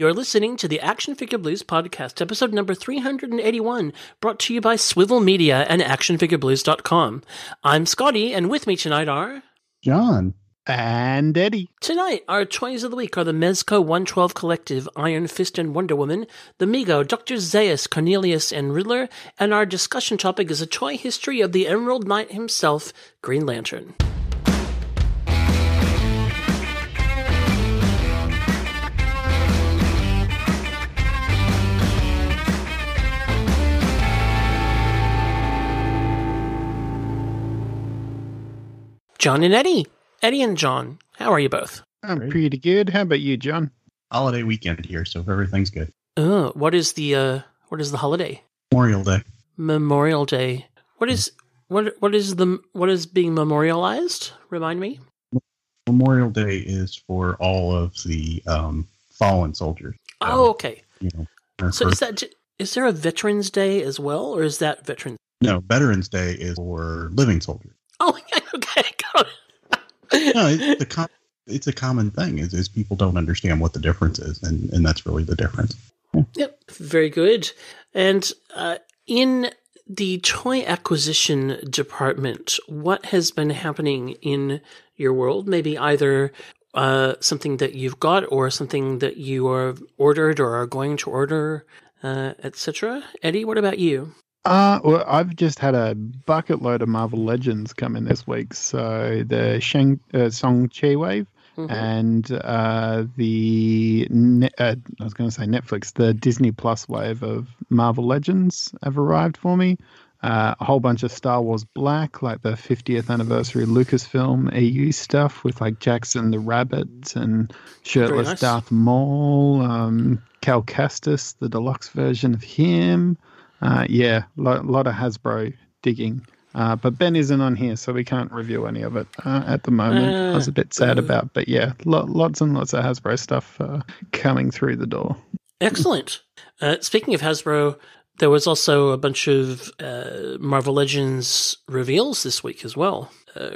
You're listening to the Action Figure Blues podcast, episode number 381, brought to you by Swivel Media and ActionFigureBlues.com. I'm Scotty, and with me tonight are. John. And Eddie. Tonight, our toys of the week are the Mezco 112 Collective, Iron Fist and Wonder Woman, the Mego, Dr. Zaius, Cornelius, and Riddler, and our discussion topic is a toy history of the Emerald Knight himself, Green Lantern. John and Eddie. Eddie and John, how are you both? I'm pretty good. How about you, John? Holiday weekend here, so everything's good. Oh, what is the uh what is the holiday? Memorial Day. Memorial Day. What is what what is the what is being memorialized? Remind me. Memorial Day is for all of the um, fallen soldiers. Oh, okay. You know, So for- is that is there a Veterans Day as well, or is that Veterans? no Veterans Day is for living soldiers. Oh, okay. got it. No, it's a com- it's a common thing. Is, is people don't understand what the difference is, and and that's really the difference. Yep, very good. And uh, in the toy acquisition department, what has been happening in your world? Maybe either uh, something that you've got, or something that you are ordered or are going to order, uh, etc. Eddie, what about you? Uh, well, I've just had a bucket load of Marvel Legends come in this week. So the Shang uh, Shang-Chi wave Mhm. and uh, the ne- uh, I was going to say Netflix, the Disney Plus wave of Marvel Legends have arrived for me. Uh, a whole bunch of Star Wars Black, like the 50th anniversary Lucasfilm EU stuff with like Jaxxon the Rabbit and shirtless nice. Darth Maul, um, Cal Kestis, the deluxe version of him. Uh, yeah, a lot, lot of Hasbro digging. Uh, but Ben isn't on here, so we can't review any of it uh, at the moment. I was a bit sad Uh, about, but yeah, lo- lots and lots of Hasbro stuff uh, coming through the door. Excellent. Uh, speaking of Hasbro, there was also a bunch of uh, Marvel Legends reveals this week as well. Uh,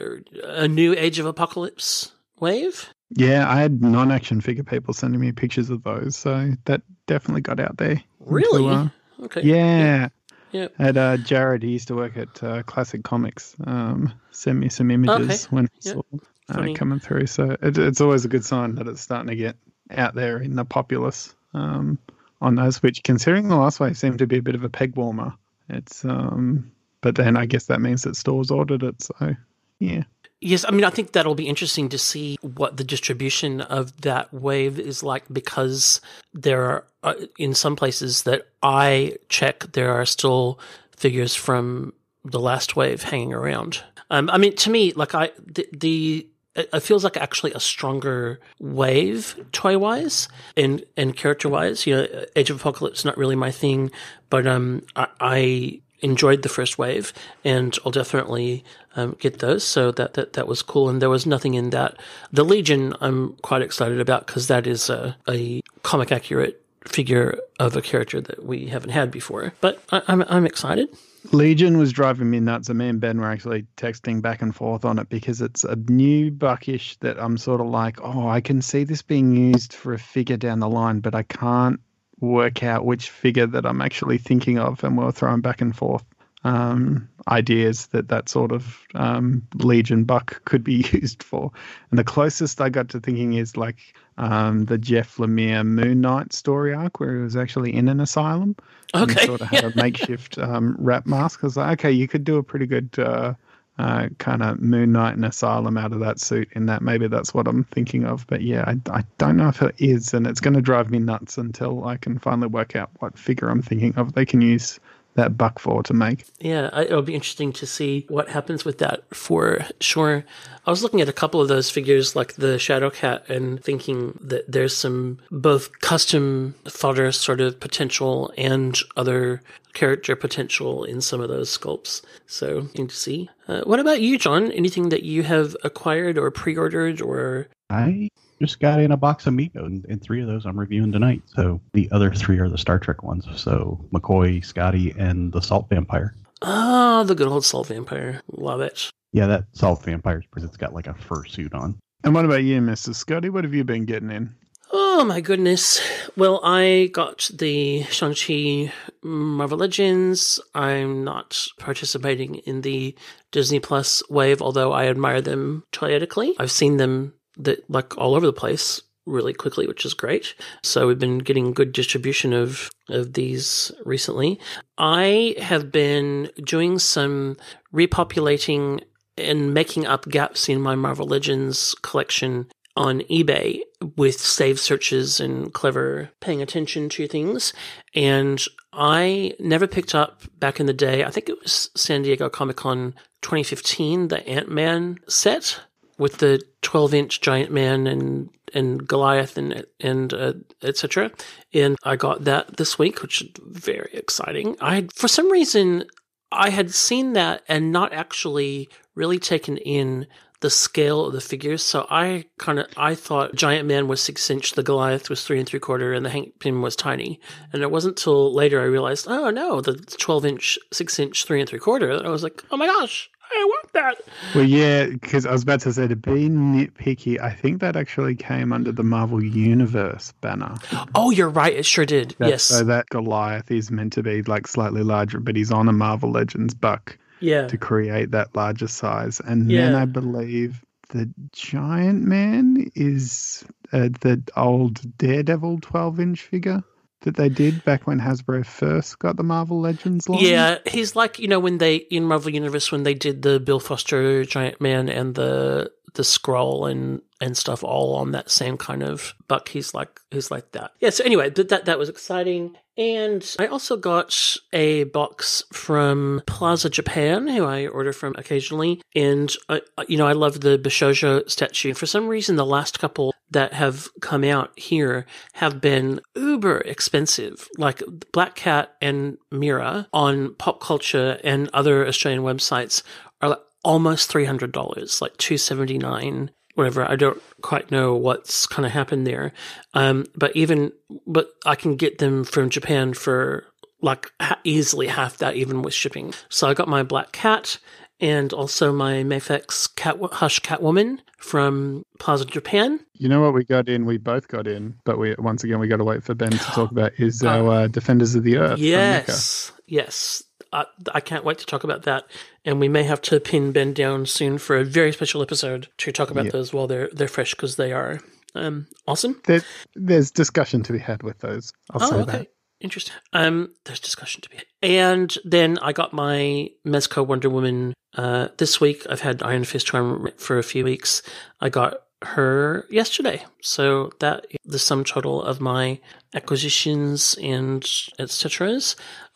a new Age of Apocalypse wave. Yeah, I had non-action figure people sending me pictures of those, so that definitely got out there. Really? Into, uh, Okay. yeah. Yeah. Had uh, Jared, he used to work at uh, Classic Comics, um, send me some images when he Yep. saw uh, coming through. So it, it's always a good sign that it's starting to get out there in the populace um, on those. Which, considering the last wave seemed to be a bit of a peg warmer, it's. Um, but then I guess that means that stores ordered it. So yeah, Yes, I mean, I think that'll be interesting to see what the distribution of that wave is like because there are, uh, in some places that I check, there are still figures from the last wave hanging around. Um, I mean, to me, like I, the, the it feels like actually a stronger wave toy wise and and character wise. You know, Age of Apocalypse not really my thing, but um, I, I enjoyed the first wave, and I'll definitely um, get those. So that, that that was cool, and there was nothing in that. The Legion, I'm quite excited about because that is a, a comic accurate figure of a character that we haven't had before. But I, I'm I'm excited. Legion was driving me nuts, and me and Ben were actually texting back and forth on it because it's a new buckish that I'm sort of like, oh, I can see this being used for a figure down the line, but I can't work out which figure that I'm actually thinking of, and we we're throwing back and forth um, ideas that that sort of um, Legion buck could be used for. And the closest I got to thinking is like um, the Jeff Lemire Moon Knight story arc, where he was actually in an asylum and sort of had a makeshift um, wrap mask. I was like, okay, you could do a pretty good uh, uh, kind of Moon Knight and Asylum out of that suit. In that, maybe that's what I'm thinking of. But yeah, I, I don't know if it is, and it's going to drive me nuts until I can finally work out what figure I'm thinking of. They can use that buck for to make. Yeah, it'll be interesting to see what happens with that for sure. I was looking at a couple of those figures, like the Shadow Cat, and thinking that there's some both custom fodder sort of potential and other character potential in some of those sculpts. So, interesting to see. Uh, what about you, John? Anything that you have acquired or pre-ordered or? I just got in a box of Mego, and, and three of those I'm reviewing tonight. So the other three are the Star Trek ones. So McCoy, Scotty, and the Salt Vampire. Ah, the good old Salt Vampire. Love it. Yeah, that Salt Vampire because it's got like a fur suit on. And what about you, Mrs. Scotty? What have you been getting in? Oh my goodness. Well, I got the Shang-Chi Marvel Legends. I'm not participating in the Disney Plus wave, although I admire them toyetically. I've seen them that like all over the place really quickly, which is great. So we've been getting good distribution of of these recently. I have been doing some repopulating and making up gaps in my Marvel Legends collection on eBay with save searches and clever paying attention to things. And I never picked up back in the day, I think it was San Diego Comic Con 2015, the Ant Man set with the 12 inch giant man and and Goliath and and uh, etc. And I got that this week, which is very exciting. I had, for some reason I had seen that and not actually really taken in the scale of the figures. So I kind of I thought Giant Man was six inch, the Goliath was three and three quarter, and the Hank Pym was tiny. And it wasn't until later I realized, oh no, the twelve inch, six inch, three and three quarter. That I was like, oh my gosh, I want that. Well, yeah, because I was about to say to be nitpicky, I think that actually came under the Marvel Universe banner. Oh, you're right. It sure did. That, yes. So that Goliath is meant to be like slightly larger, but he's on a Marvel Legends buck yeah. to create that larger size. And then I believe the Giant Man is uh, the old Daredevil 12 inch figure that they did back when Hasbro first got the Marvel Legends line. Yeah, he's like you know when they in Marvel Universe when they did the Bill Foster Giant Man and the the scroll and and stuff all on that same kind of buck. He's like he's like that. Yeah. So anyway, that that, was exciting. And I also got a box from Plaza Japan, who I order from occasionally. And, uh, you know, I love the Bishojo statue. And for some reason, the last couple that have come out here have been uber expensive, like Black Cat and Mira on pop culture and other Australian websites are like almost $300, like 279 whatever. I don't quite know what's kind of happened there. Um, but even, but I can get them from Japan for like ha- easily half that, even with shipping. So I got my black cat and also my Mafex cat hush Catwoman from Plaza Japan. You know what we got in? We both got in, but we once again we got to wait for Ben to talk about is our uh, Defenders of the Earth. Yes, yes. I, I can't wait to talk about that, and we may have to pin Ben down soon for a very special episode to talk about those while they're they're fresh because they are um, awesome. There, there's discussion to be had with those. I'll Oh, say okay. that. Interesting. Um, there's discussion to be had. And then I got my Mezco Wonder Woman uh, this week. I've had Iron Fist Charm for a few weeks. I got her yesterday. So that is the sum total of my acquisitions and etc.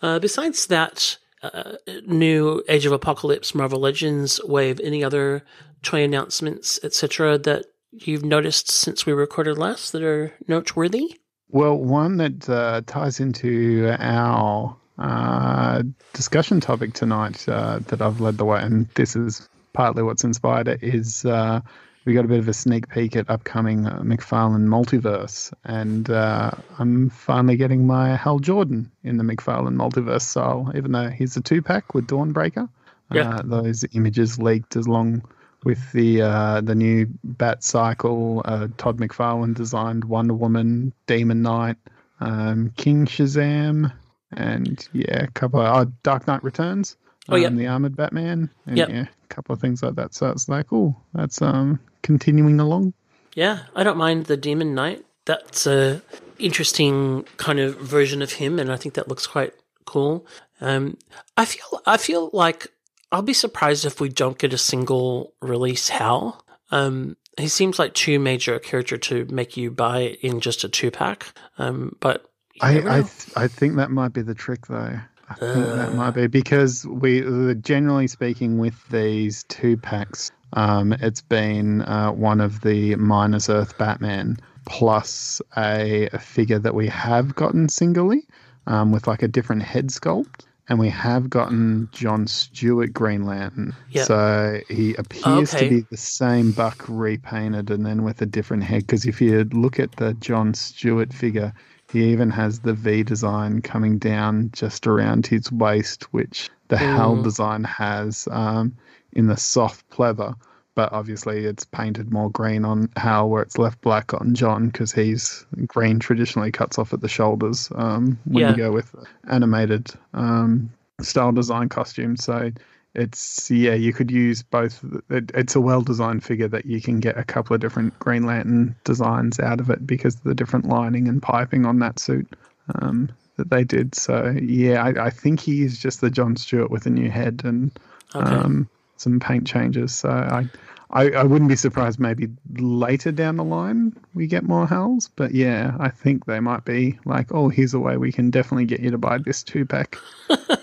Uh, besides that, uh, new Age of Apocalypse, Marvel Legends wave, any other toy announcements, etc. that you've noticed since we recorded last that are noteworthy? Well, one that uh, ties into our uh, discussion topic tonight uh, that I've led the way, and this is partly what's inspired it, is uh, we got a bit of a sneak peek at upcoming uh, McFarlane multiverse, and uh, I'm finally getting my Hal Jordan in the McFarlane multiverse style, even though he's a two pack with Dawnbreaker. Yeah. Uh, those images leaked along with the uh, the new Bat Cycle, uh, Todd McFarlane designed Wonder Woman, Demon Knight, um, King Shazam, and yeah, a couple of oh, Dark Knight Returns. Oh, yeah. um, the armored Batman, and Yep. yeah, a couple of things like that. So it's like, oh, that's um continuing along. Yeah, I don't mind the Demon Knight. That's a interesting kind of version of him, and I think that looks quite cool. Um, I feel I feel like I'll be surprised if we don't get a single release Hal. Um, he seems like too major a character to make you buy in just a two pack. Um, but I I, th- I think that might be the trick, though. I think that might be because we, uh, generally speaking, with these two packs, um, it's been uh, one of the minus Earth Batman plus a, a figure that we have gotten singly, um, with like a different head sculpt. And we have gotten John Stewart Green Lantern. Yep. So he appears Okay. to be the same buck repainted and then with a different head. Because if you look at the John Stewart figure, he even has the V design coming down just around his waist, which the Hal Mm. design has um, in the soft pleather. but obviously it's painted more green on Hal, where it's left black on John because he's green traditionally cuts off at the shoulders um, when Yeah. you go with animated um, style design costumes. So it's yeah, you could use both. It, it's a well designed figure that you can get a couple of different Green Lantern designs out of it because of the different lining and piping on that suit. Um, that they did. So yeah, I, I think he is just the John Stewart with a new head and Okay. um, some paint changes. So I, I, I wouldn't be surprised maybe later down the line we get more Hals. But yeah, I think they might be like, oh, here's a way we can definitely get you to buy this two pack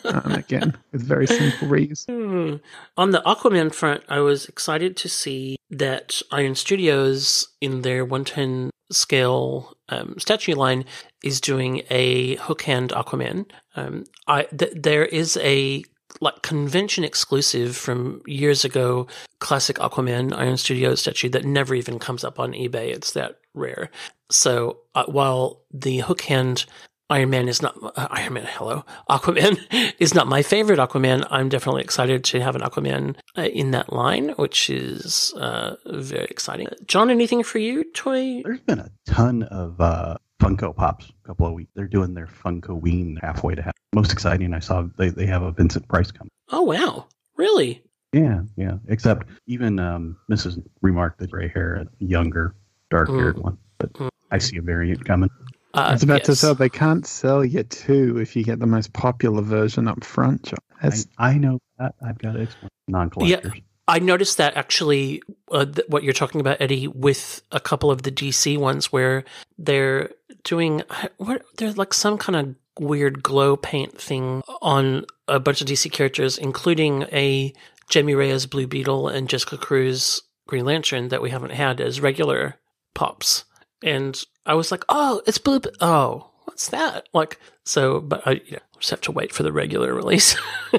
um, again with very simple reuse. Hmm. On the Aquaman front, I was excited to see that Iron Studios, in their 110 scale um, statue line, is doing a hook hand Aquaman. Um, I th- there is a like convention exclusive from years ago classic Aquaman Iron Studios statue that never even comes up on eBay. It's that rare. So uh, while the hook hand Iron Man is not uh, Iron Man. Hello, Aquaman is not my favorite Aquaman. I'm definitely excited to have an Aquaman uh, in that line, which is uh, very exciting. John, anything for you, toy? There's been a ton of uh, Funko Pops a couple of weeks. They're doing their Funko Ween halfway to half. Most exciting, I saw they, they have a Vincent Price coming. Oh wow, really? Yeah, yeah. Except even um, Mrs. remarked the gray hair, and younger, dark haired one. But Mm. I see a variant coming. Uh, I was about to yes. say they can't sell you two if you get the most popular version up front. John. I, I know that. I've got to explain. Non collectors. Yeah. I noticed that actually, uh, th- what you're talking about, Eddie, with a couple of the DC ones where they're doing what they're like some kind of weird glow paint thing on a bunch of DC characters, including a Jaime Reyes Blue Beetle and Jessica Cruz Green Lantern that we haven't had as regular pops. And I was like, oh, it's Blue. Be- oh, what's that? Like, so, but I you know, just have to wait for the regular release.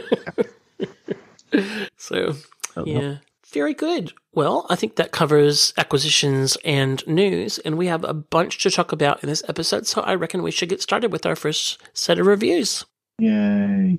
so, Oh, yeah. Very good. Well, I think that covers acquisitions and news, and we have a bunch to talk about in this episode, so I reckon we should get started with our first set of reviews. Yay.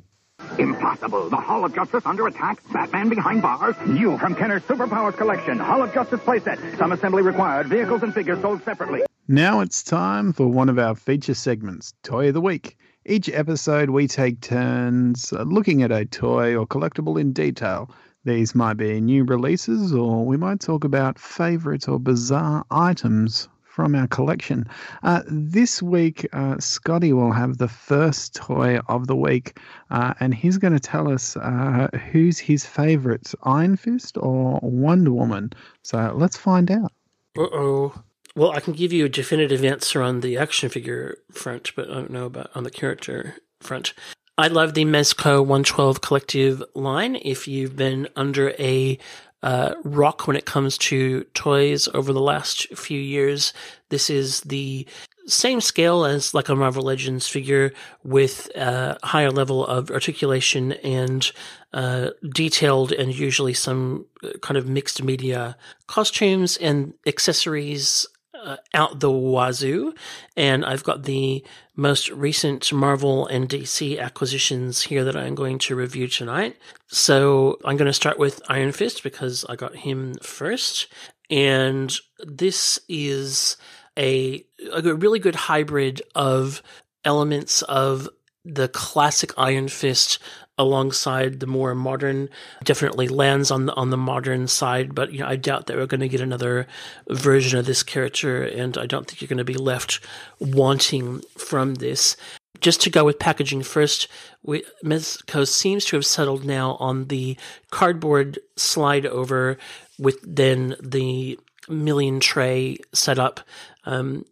Impossible. The Hall of Justice under attack. Batman behind bars. New from Kenner's Superpowers collection. Hall of Justice playset. Some assembly required. Vehicles and figures sold separately. Now it's time for one of our feature segments, Toy of the Week. Each episode, we take turns uh, looking at a toy or collectible in detail. These might be new releases, or we might talk about favorites or bizarre items from our collection. Uh, this week, uh, Scotty will have the first toy of the week, uh, and he's going to tell us uh, who's his favorites Iron Fist or Wonder Woman. So let's find out. Uh oh. Well, I can give you a definitive answer on the action figure front, but I don't know about on the character front. I love the Mezco 112 collective line. If you've been under a uh, rock when it comes to toys over the last few years, this is the same scale as like a Marvel Legends figure with a higher level of articulation and uh, detailed and usually some uh, kind of mixed media costumes and accessories uh, out the wazoo. And I've got the most recent Marvel and DC acquisitions here that I'm going to review tonight. So I'm going to start with Iron Fist because I got him first. And this is a, a really good hybrid of elements of the classic Iron Fist alongside the more modern definitely lands on the on the modern side but you know I doubt that we're going to get another version of this character and I don't think you're going to be left wanting from this. Just to go with packaging first we, Mezco seems to have settled now on the cardboard slide over with then the million tray setup um,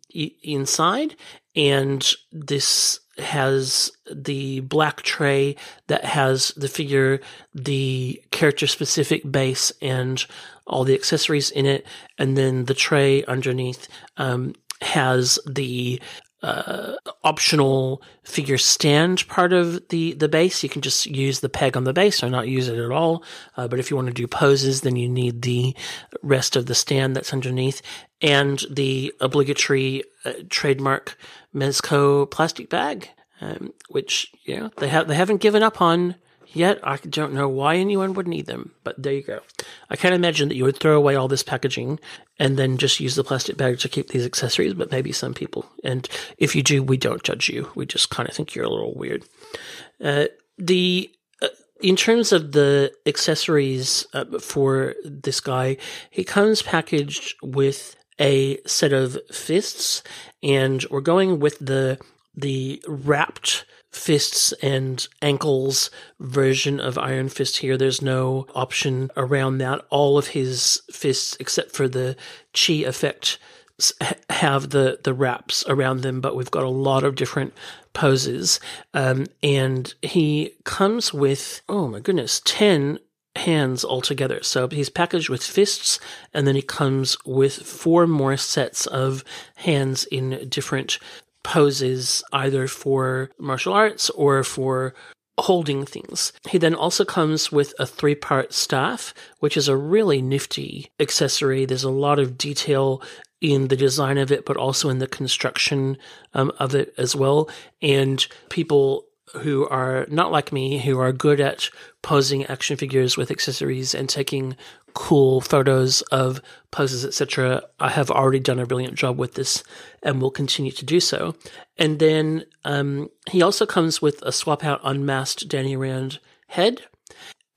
inside and this has the black tray that has the figure, the character specific base, and all the accessories in it. And then the tray underneath um, has the uh, optional figure stand part of the, the base. You can just use the peg on the base or not use it at all. Uh, but if you want to do poses, then you need the rest of the stand that's underneath and the obligatory uh, trademark Mezco plastic bag, um, which you know they have they haven't given up on Yet I don't know why anyone would need them, but there you go. I can't imagine that you would throw away all this packaging and then just use the plastic bag to keep these accessories, but maybe some people. And if you do, we don't judge you. We just kind of think you're a little weird. Uh, the uh, in terms of the accessories uh, for this guy, he comes packaged with a set of fists, and we're going with the the wrapped fists and ankles version of Iron Fist here. There's no option around that. All of his fists, except for the chi effect, have the the wraps around them, but we've got a lot of different poses. Um, and he comes with oh my goodness, ten hands altogether. So he's packaged with fists, and then he comes with four more sets of hands in different poses, either for martial arts or for holding things. He then also comes with a three part staff, which is a really nifty accessory. There's a lot of detail in the design of it, but also in the construction um, of it as well. And people who are not like me, who are good at posing action figures with accessories and taking cool photos of poses, etc. I have already done a brilliant job with this and will continue to do so. And then um, he also comes with a swap out unmasked Danny Rand head.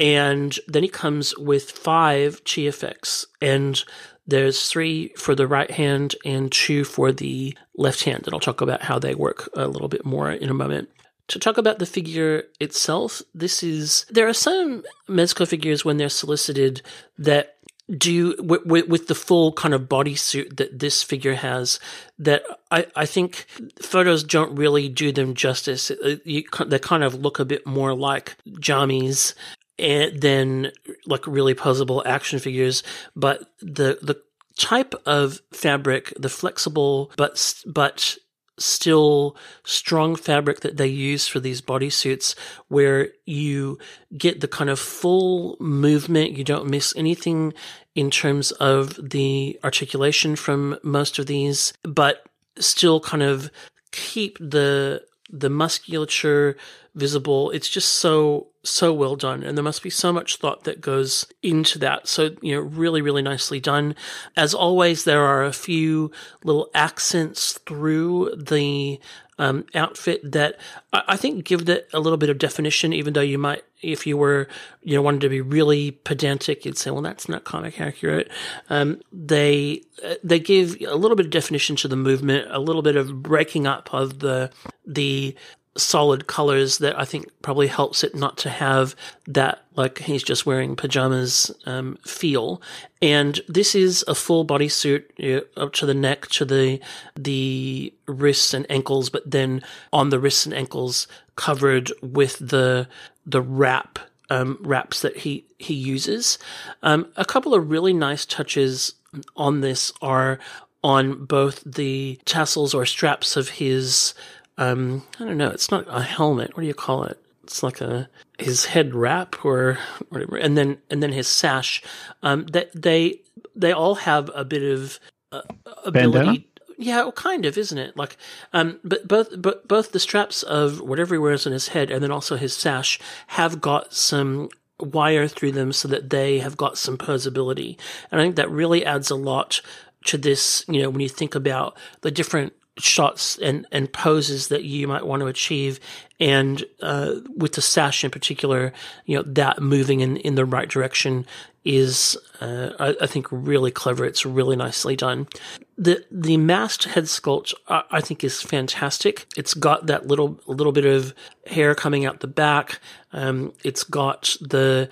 And then he comes with five chi effects. And there's three for the right hand and two for the left hand. And I'll talk about how they work a little bit more in a moment. To talk about the figure itself, this is there are some Mezco figures when they're solicited that do with, with, with the full kind of bodysuit that this figure has that I, I think photos don't really do them justice. Uh, you, they kind of look a bit more like jammies and then like really posable action figures, but the the type of fabric, the flexible but but still strong fabric that they use for these bodysuits where you get the kind of full movement. You don't miss anything in terms of the articulation from most of these, but still kind of keep the the musculature visible. It's just so so well done, and there must be so much thought that goes into that. So you know, really, really nicely done. As always, there are a few little accents through the um, outfit that I, think give it a little bit of definition. Even though you might, if you were, you know, wanted to be really pedantic, you'd say, "Well, that's not comic accurate." Um, they they give a little bit of definition to the movement, a little bit of breaking up of the the solid colors that I think probably helps it not to have that like he's just wearing pajamas um, feel. And this is a full bodysuit know, up to the neck, to the the wrists and ankles, but then on the wrists and ankles covered with the the wrap um, wraps that he he uses. Um, a couple of really nice touches on this are on both the tassels or straps of his um, I don't know. It's not a helmet. What do you call it? It's like a his head wrap or whatever, and then and then his sash. Um, that they they all have a bit of uh, ability. Bandana? Yeah, well, kind of, isn't it? Like, um, but both, but both the straps of whatever he wears on his head and then also his sash have got some wire through them so that they have got some posability. And I think that really adds a lot to this, you know, when you think about the different shots and, and poses that you might want to achieve. And uh, with the sash in particular, you know, that moving in, in the right direction is, uh, I, I, think, really clever. It's really nicely done. The the masked head sculpt, I, I think, is fantastic. It's got that little little bit of hair coming out the back. Um, it's got the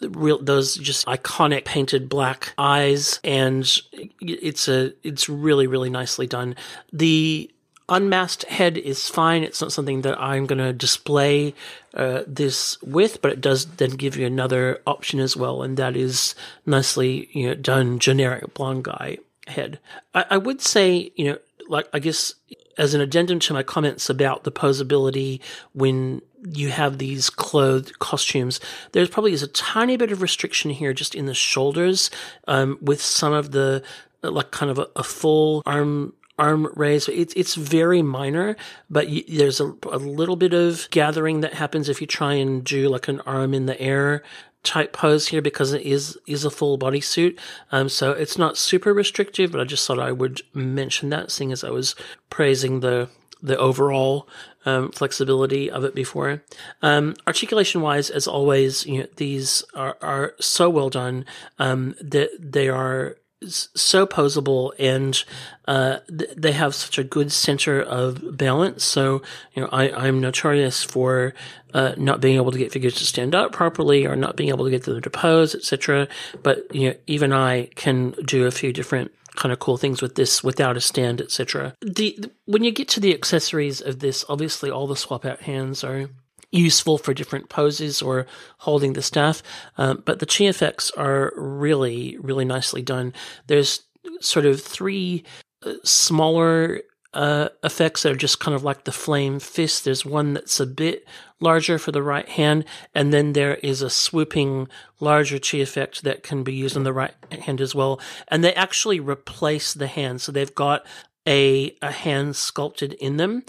real those just iconic painted black eyes and it's a it's really really nicely done. The unmasked head is fine. It's not something that i'm going to display uh, this with but it does then give you another option as well and that is nicely you know done generic blonde guy head. I, I would say you know like i guess as an addendum to my comments about the posability when you have these clothed costumes, there's probably is a tiny bit of restriction here just in the shoulders, um, with some of the like kind of a, a full arm arm raise. It's it's very minor, but y- there's a, a little bit of gathering that happens if you try and do like an arm in the air type pose here because it is is a full bodysuit. Um, so it's not super restrictive, but I just thought I would mention that, seeing as I was praising the the overall um, flexibility of it before. Um, articulation wise, as always, you know, these are, are so well done um, that they are so posable and uh, th- they have such a good center of balance. So, you know, I, I'm notorious for uh, not being able to get figures to stand up properly or not being able to get them to pose, etc. But, you know, even I can do a few different kind of cool things with this without a stand, etc. The, the when you get to the accessories of this, obviously all the swap out hands are useful for different poses or holding the staff. Um, but the chi effects are really, really nicely done. There's sort of three uh, smaller uh, effects that are just kind of like the flame fist. There's one that's a bit larger for the right hand, and then there is a swooping larger chi effect that can be used on the right hand as well. And they actually replace the hand, so they've got a a hand sculpted in them,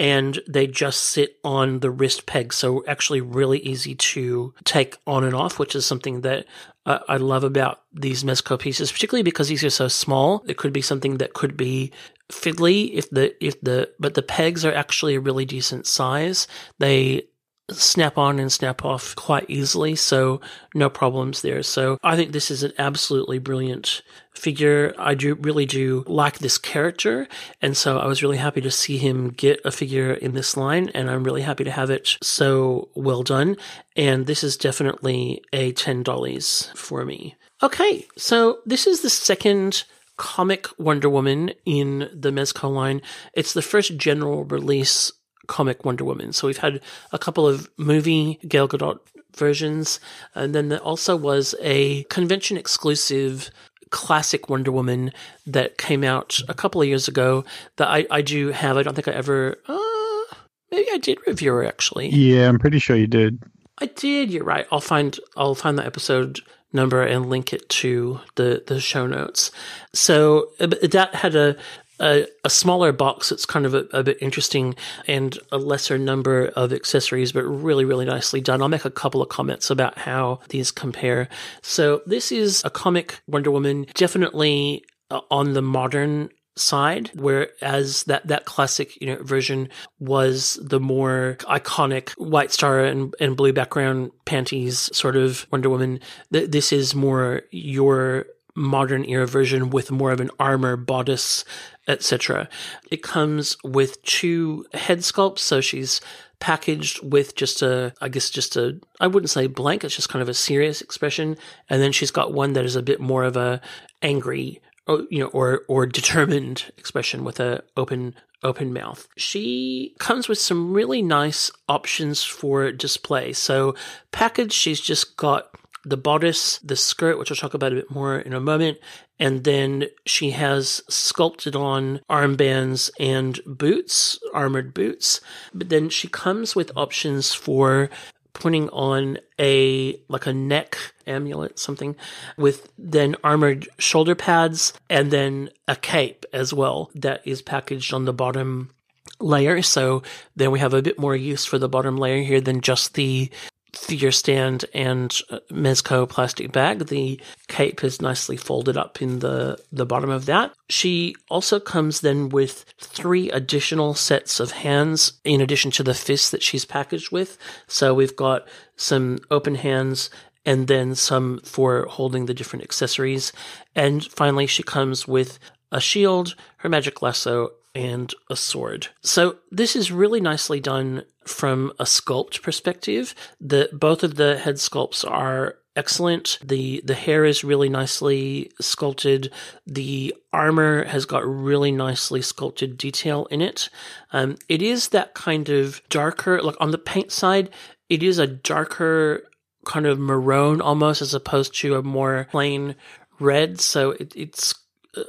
and they just sit on the wrist peg. So actually really easy to take on and off, which is something that uh, I love about these Mezco pieces, particularly because these are so small. It could be something that could be fiddly if the, if the, but the pegs are actually a really decent size. They snap on and snap off quite easily, so no problems there. So I think this is an absolutely brilliant figure. I do really do like this character, and so I was really happy to see him get a figure in this line, and I'm really happy to have it so well done. And this is definitely a ten dollies for me. Okay, so this is the second comic Wonder Woman in the Mezco line. It's the first general release comic Wonder Woman. So we've had a couple of movie Gal Gadot versions, and then there also was a convention exclusive classic Wonder Woman that came out a couple of years ago that I, I do have. I don't think I ever. Uh, maybe I did review her actually. Yeah, I'm pretty sure you did. I did. You're right. I'll find I'll find the episode number and link it to the the show notes. So uh, that had a a, a smaller box that's kind of a, a, bit interesting and a lesser number of accessories, but really, really nicely done. I'll make a couple of comments about how these compare. So this is a comic Wonder Woman, definitely uh, on the modern side, whereas that, that classic, you know, version was the more iconic white star and, and blue background panties sort of Wonder Woman. This is more your modern era version with more of an armor bodice etc. It comes with two head sculpts, so she's packaged with just a, I guess, just a, I wouldn't say blank, it's just kind of a serious expression. And then she's got one that is a bit more of a angry, or, you know, or, or determined expression with a open, open mouth. She comes with some really nice options for display. So packaged, she's just got the bodice, the skirt, which I'll talk about a bit more in a moment, and then she has sculpted on armbands and boots, armored boots. But then she comes with options for putting on a like a neck amulet something with then armored shoulder pads and then a cape as well that is packaged on the bottom layer so then we have a bit more use for the bottom layer here than just the figure stand and uh, Mezco plastic bag. The cape is nicely folded up in the, the bottom of that. She also comes then with three additional sets of hands in addition to the fists that she's packaged with. So we've got some open hands and then some for holding the different accessories. And finally, she comes with a shield, her magic lasso, and a sword. So this is really nicely done from a sculpt perspective. The both of the head sculpts are excellent. The the hair is really nicely sculpted. The armor has got really nicely sculpted detail in it. Um, it is that kind of darker, like on the paint side, it is a darker kind of maroon almost as opposed to a more plain red. So it, it's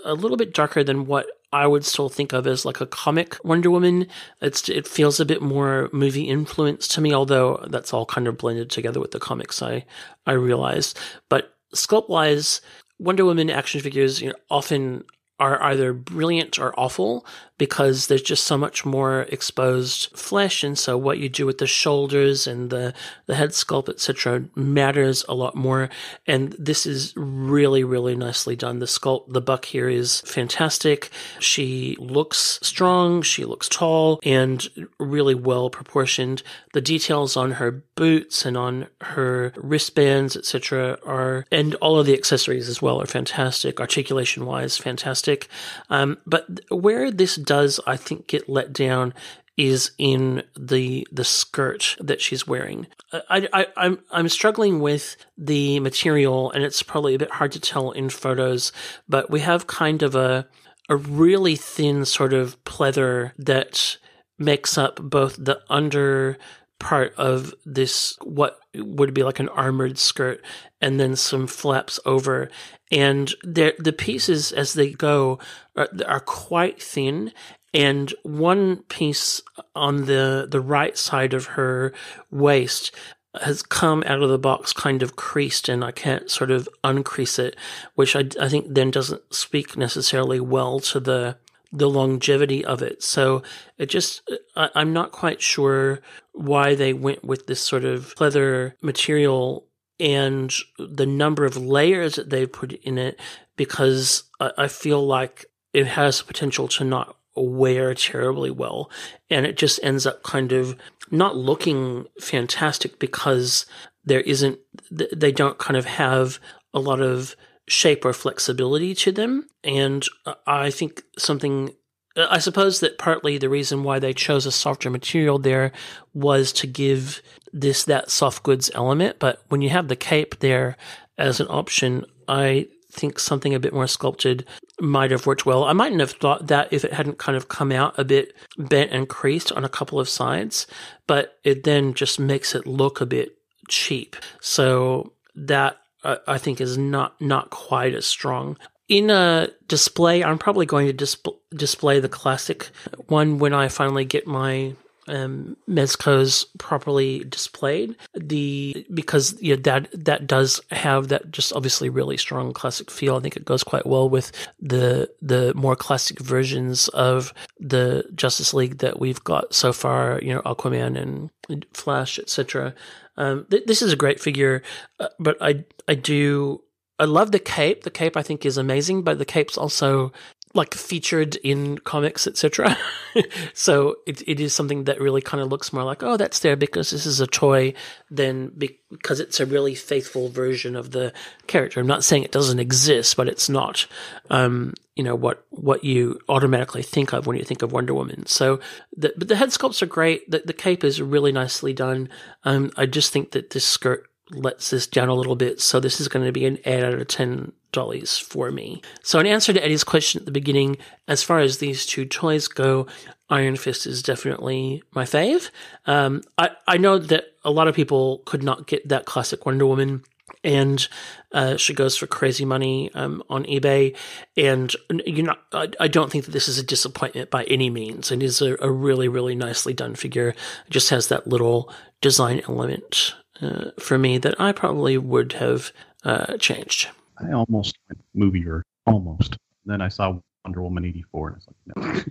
a little bit darker than what I would still think of as like a comic Wonder Woman. It's it feels a bit more movie influenced to me, although that's all kind of blended together with the comics. I I realized, but sculpt wise, Wonder Woman action figures you know, often are either brilliant or awful because there's just so much more exposed flesh and so what you do with the shoulders and the the head sculpt etc matters a lot more. And this is really really nicely done. The sculpt the buck here is fantastic. She looks strong she looks tall and really well proportioned. The details on her boots and on her wristbands etc are and all of the accessories as well are fantastic. Articulation wise fantastic. Um, but where this does, I think, get let down is in the the skirt that she's wearing. I, I I'm I'm struggling with the material, and it's probably a bit hard to tell in photos. But we have kind of a a really thin sort of pleather that makes up both the under part of this what would be like an armored skirt and then some flaps over. And the pieces as they go are, are quite thin. And one piece on the the right side of her waist has come out of the box kind of creased and I can't sort of uncrease it, which I, I think then doesn't speak necessarily well to the the longevity of it. So it just, I, I'm not quite sure why they went with this sort of leather material and the number of layers that they put in it because I, I feel like it has potential to not wear terribly well. And it just ends up kind of not looking fantastic because there isn't, they don't kind of have a lot of shape or flexibility to them. And uh, I think something I suppose that partly the reason why they chose a softer material there was to give this that soft goods element. But when you have the cape there as an option, I think something a bit more sculpted might have worked well. I mightn't have thought that if it hadn't kind of come out a bit bent and creased on a couple of sides, but it then just makes it look a bit cheap. So that I think is not not quite as strong. In a display, I'm probably going to dis- display the classic one when I finally get my um, mezcos properly displayed. The because yeah, that that does have that just obviously really strong classic feel. I think it goes quite well with the the more classic versions of the Justice League that we've got so far. You know, Aquaman and Flash, etc. Um, th- this is a great figure, uh, but I I do I love the cape. The cape I think is amazing, but the cape's also like featured in comics, etc. so it it is something that really kind of looks more like, oh, that's there because this is a toy than because it's a really faithful version of the character. I'm not saying it doesn't exist, but it's not, um, you know, what what you automatically think of when you think of Wonder Woman. So, the, but the head sculpts are great. The, the cape is really nicely done. Um, I just think that this skirt lets this down a little bit. So this is going to be an 8 out of 10 dollies for me. So in answer to Eddie's question at the beginning, as far as these two toys go, Iron Fist is definitely my fave. Um, I, I know that a lot of people could not get that classic Wonder Woman and uh, she goes for crazy money um, on eBay. And you know, I, I, don't think that this is a disappointment by any means. It is a, a really, really nicely done figure. It just has that little design element uh, for me that I probably would have uh, changed. I almost went movier, almost. Then I saw Wonder Woman eighty four, and it's like,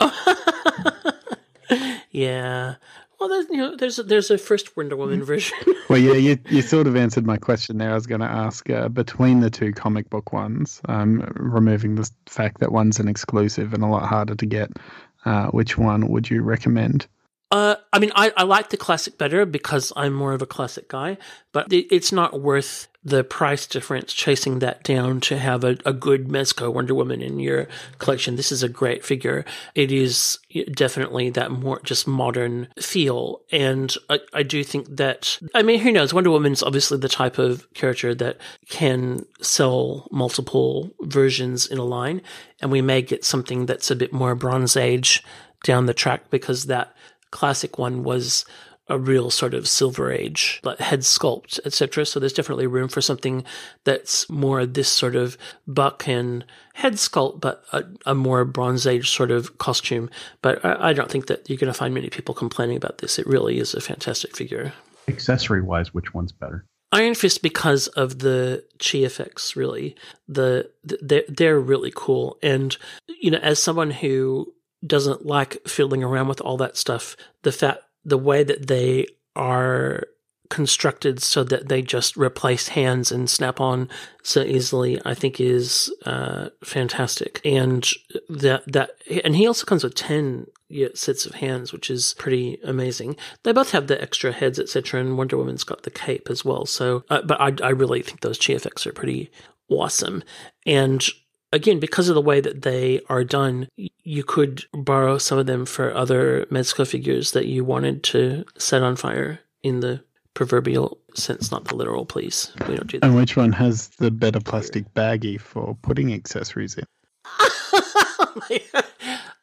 no. yeah. Well, there's you know, there's a, there's a first Wonder Woman version. well, yeah, you you sort of answered my question there. I was going to ask uh, between the two comic book ones, um, removing the fact that one's an exclusive and a lot harder to get. Uh, which one would you recommend? Uh, I mean, I, I like the classic better because I'm more of a classic guy, but it, it's not worth the price difference chasing that down to have a, a good Mezco Wonder Woman in your collection. This is a great figure. It is definitely that more just modern feel. And I, I do think that, I mean, who knows? Wonder Woman's obviously the type of character that can sell multiple versions in a line. And we may get something that's a bit more Bronze Age down the track because that classic one was a real sort of silver age head sculpt etc so there's definitely room for something that's more this sort of buck and head sculpt but a, a more bronze age sort of costume. But I, I don't think that you're going to find many people complaining about this. It really is a fantastic figure. Accessory wise which one's better? Iron Fist because of the chi effects. Really, the they're they're really cool, and you know, as someone who doesn't like fiddling around with all that stuff, the fact the way that they are constructed so that they just replace hands and snap on so easily, I think is uh, fantastic. And that that and he also comes with ten sets of hands, which is pretty amazing. They both have the extra heads, etc. And Wonder Woman's got the cape as well. So, uh, but I I really think those chi effects are pretty awesome. And again, because of the way that they are done, you could borrow some of them for other Mezco figures that you wanted to set on fire in the proverbial sense, not the literal, please. We don't do that. And which one has the better plastic baggie for putting accessories in?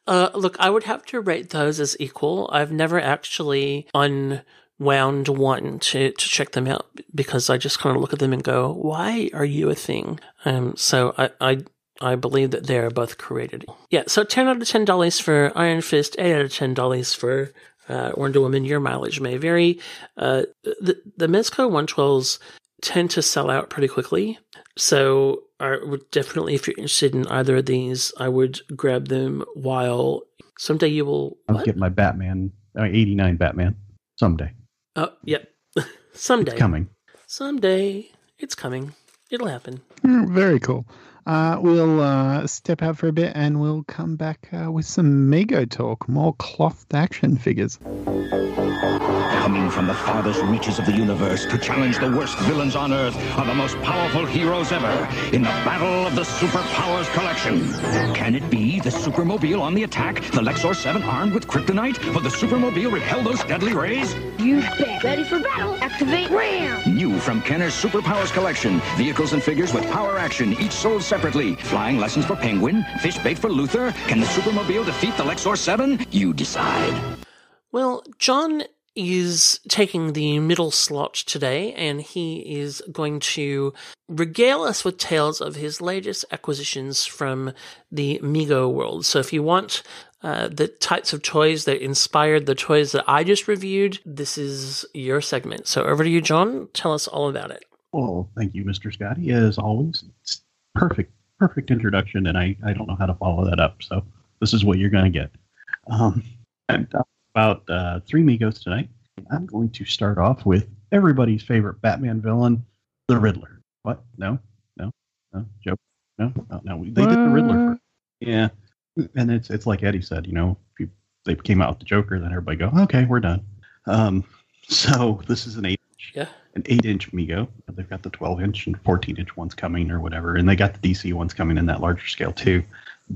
uh, look, I would have to rate those as equal. I've never actually unwound one to, to check them out because I just kind of look at them and go, why are you a thing? Um, so I, I I believe that they are both created. Yeah, so 10 out of 10 dollars for Iron Fist, 8 out of 10 dollars for uh, Wonder Woman. Your mileage may vary. Uh, the, the Mezco 112s tend to sell out pretty quickly. So I would definitely, if you're interested in either of these, I would grab them while someday you will. I'll what? get my Batman, uh, 89 Batman someday. Oh, yep. someday. It's coming. Someday. It's coming. It'll happen. Mm, very cool. Uh, we'll uh, step out for a bit and we'll come back uh, with some Mego talk, more clothed action figures. Coming from the farthest reaches of the universe to challenge the worst villains on Earth are the most powerful heroes ever in the Battle of the Superpowers Collection. Can it be the Supermobile on the attack, the Lex-Soar 7 armed with kryptonite? Will the Supermobile repel those deadly rays? You bet. Ready for battle. Activate RAM. New from Kenner's Superpowers Collection. Vehicles and figures with power action, each sold separately. Flying lessons for Penguin, fish bait for Luther. Can the Supermobile defeat the Lex-Soar 7? You decide. Well, John is taking the middle slot today, and he is going to regale us with tales of his latest acquisitions from the Mego world. So if you want uh, the types of toys that inspired the toys that I just reviewed, this is your segment. So over to you, John. Tell us all about it. Well, thank you, Mr. Scotty. As always, it's perfect, perfect introduction, and I, I don't know how to follow that up. So this is what you're going to get. Um, I'm talking about uh, three Megos tonight. I'm going to start off with everybody's favorite Batman villain, the Riddler. What? No, no, no, joke. No, no, no. They did the Riddler. First. Yeah, and it's it's like Eddie said. You know, if you, they came out with the Joker, then everybody go, okay, we're done. Um, so this is an eight Yeah. An eight inch Mego. They've got the 12 inch and 14 inch ones coming or whatever, and they got the DC ones coming in that larger scale too.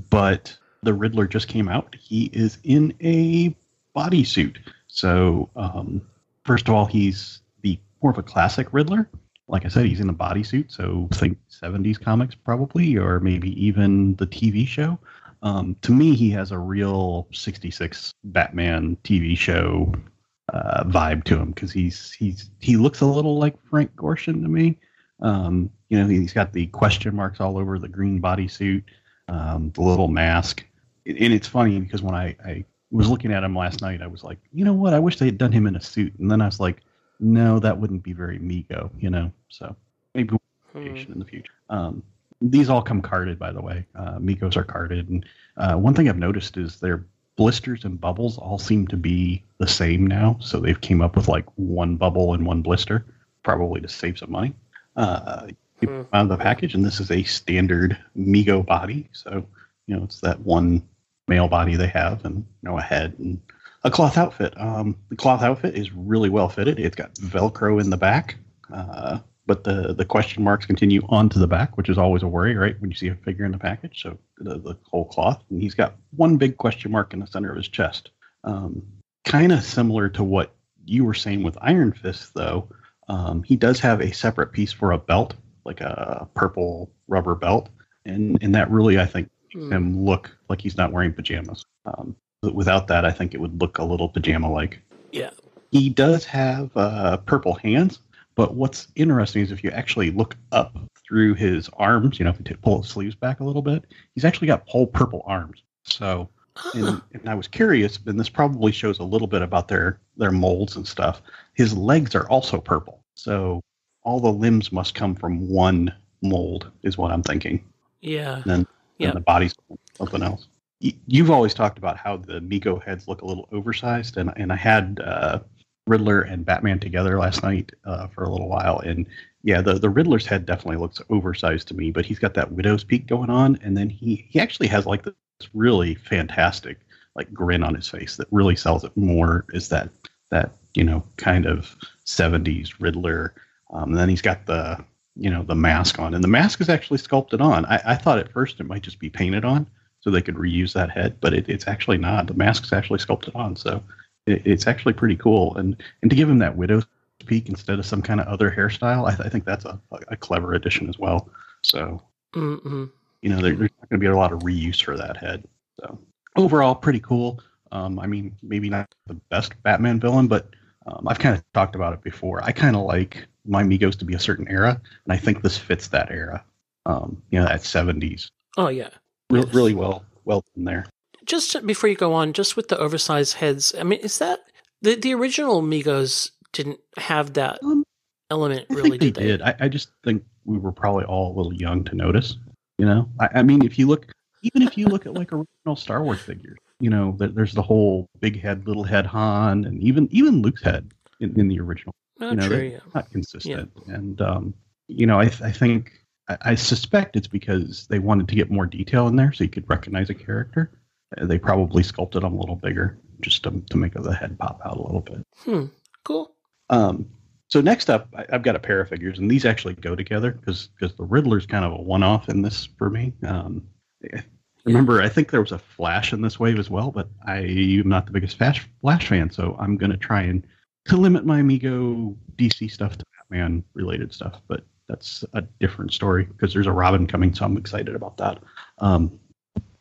But the Riddler just came out. He is in a bodysuit. So um, first of all, he's the more of a classic Riddler. Like I said, he's in a bodysuit. So think 70s comics probably, or maybe even the TV show. Um, to me, he has a real 66 Batman TV show uh, vibe to him because he's he's he looks a little like Frank Gorshin to me. Um, you know, he's got the question marks all over the green bodysuit, um, the little mask, and it's funny because when I, I was looking at him last night, I was like, you know what? I wish they had done him in a suit, and then I was like, no, that wouldn't be very Mego, you know. So maybe Hmm. in the future. Um, these all come carded, by the way. Uh, Megos are carded, and uh, one thing I've noticed is their blisters and bubbles all seem to be the same now. So they've came up with like one bubble and one blister, probably to save some money. Uh, you Hmm. out of the package, and this is a standard Mego body. So you know it's that one male body they have, and you know a head and a cloth outfit. Um, the cloth outfit is really well fitted. It's got Velcro in the back. Uh, but the the question marks continue onto the back, which is always a worry, right? When you see a figure in the package, so the, the whole cloth, and he's got one big question mark in the center of his chest. Um, kind of similar to what you were saying with Iron Fist, though. Um, he does have a separate piece for a belt, like a purple rubber belt, and and that really, I think, makes Hmm. him look like he's not wearing pajamas. Um, without that, I think it would look a little pajama-like. Yeah. He does have uh, purple hands, but what's interesting is if you actually look up through his arms, you know, if you t- pull his sleeves back a little bit, he's actually got whole purple arms. So, and, and I was curious, and this probably shows a little bit about their their molds and stuff. His legs are also purple. So all the limbs must come from one mold, is what I'm thinking. Yeah. And then, and the body's something else. Y- You've always talked about how the Mego heads look a little oversized, and and I had uh, Riddler and Batman together last night uh, for a little while, and yeah, the the Riddler's head definitely looks oversized to me, but he's got that widow's peak going on, and then he he actually has like this really fantastic like grin on his face that really sells it more. Is that that you know kind of 70s Riddler? Um, and then he's got the you know the mask on, and the mask is actually sculpted on. I, I thought at first it might just be painted on, so they could reuse that head, but it, it's actually not. The mask is actually sculpted on, so it, it's actually pretty cool. And and to give him that widow's peak instead of some kind of other hairstyle, I, th- I think that's a, a clever addition as well. So Mm-mm. you know there, there's not going to be a lot of reuse for that head. So overall, pretty cool. Um, I mean, maybe not the best Batman villain, but um, I've kind of talked about it before. I kind of like my Megos to be a certain era, and I think this fits that era. Um, you know, that 70s, Oh yeah. Re- really well, well done there. Just before you go on, just with the oversized heads, I mean, is that the the original Megos didn't have that Um, element really? think they did they? did. I, I just think we were probably all a little young to notice. You know, I, I mean, if you look, even if you look at like original Star Wars figures, you know, there, there's the whole big head, little head Han, and even even Luke's head in, in the original. Oh, you know, true. Yeah. not consistent. And um, you know, I, I think I, I suspect it's because they wanted to get more detail in there, so you could recognize a character. They probably sculpted them a little bigger just to, to make the head pop out a little bit. Hmm. Cool. Um, so next up, I, I've got a pair of figures, and these actually go together because because the Riddler's kind of a one-off in this for me. Um, eh, remember, I think there was a Flash in this wave as well, but I am not the biggest Flash Flash fan, so I'm going to try and to limit my Amigo DC stuff to Batman related stuff. But that's a different story because there's a Robin coming, so I'm excited about that. Um,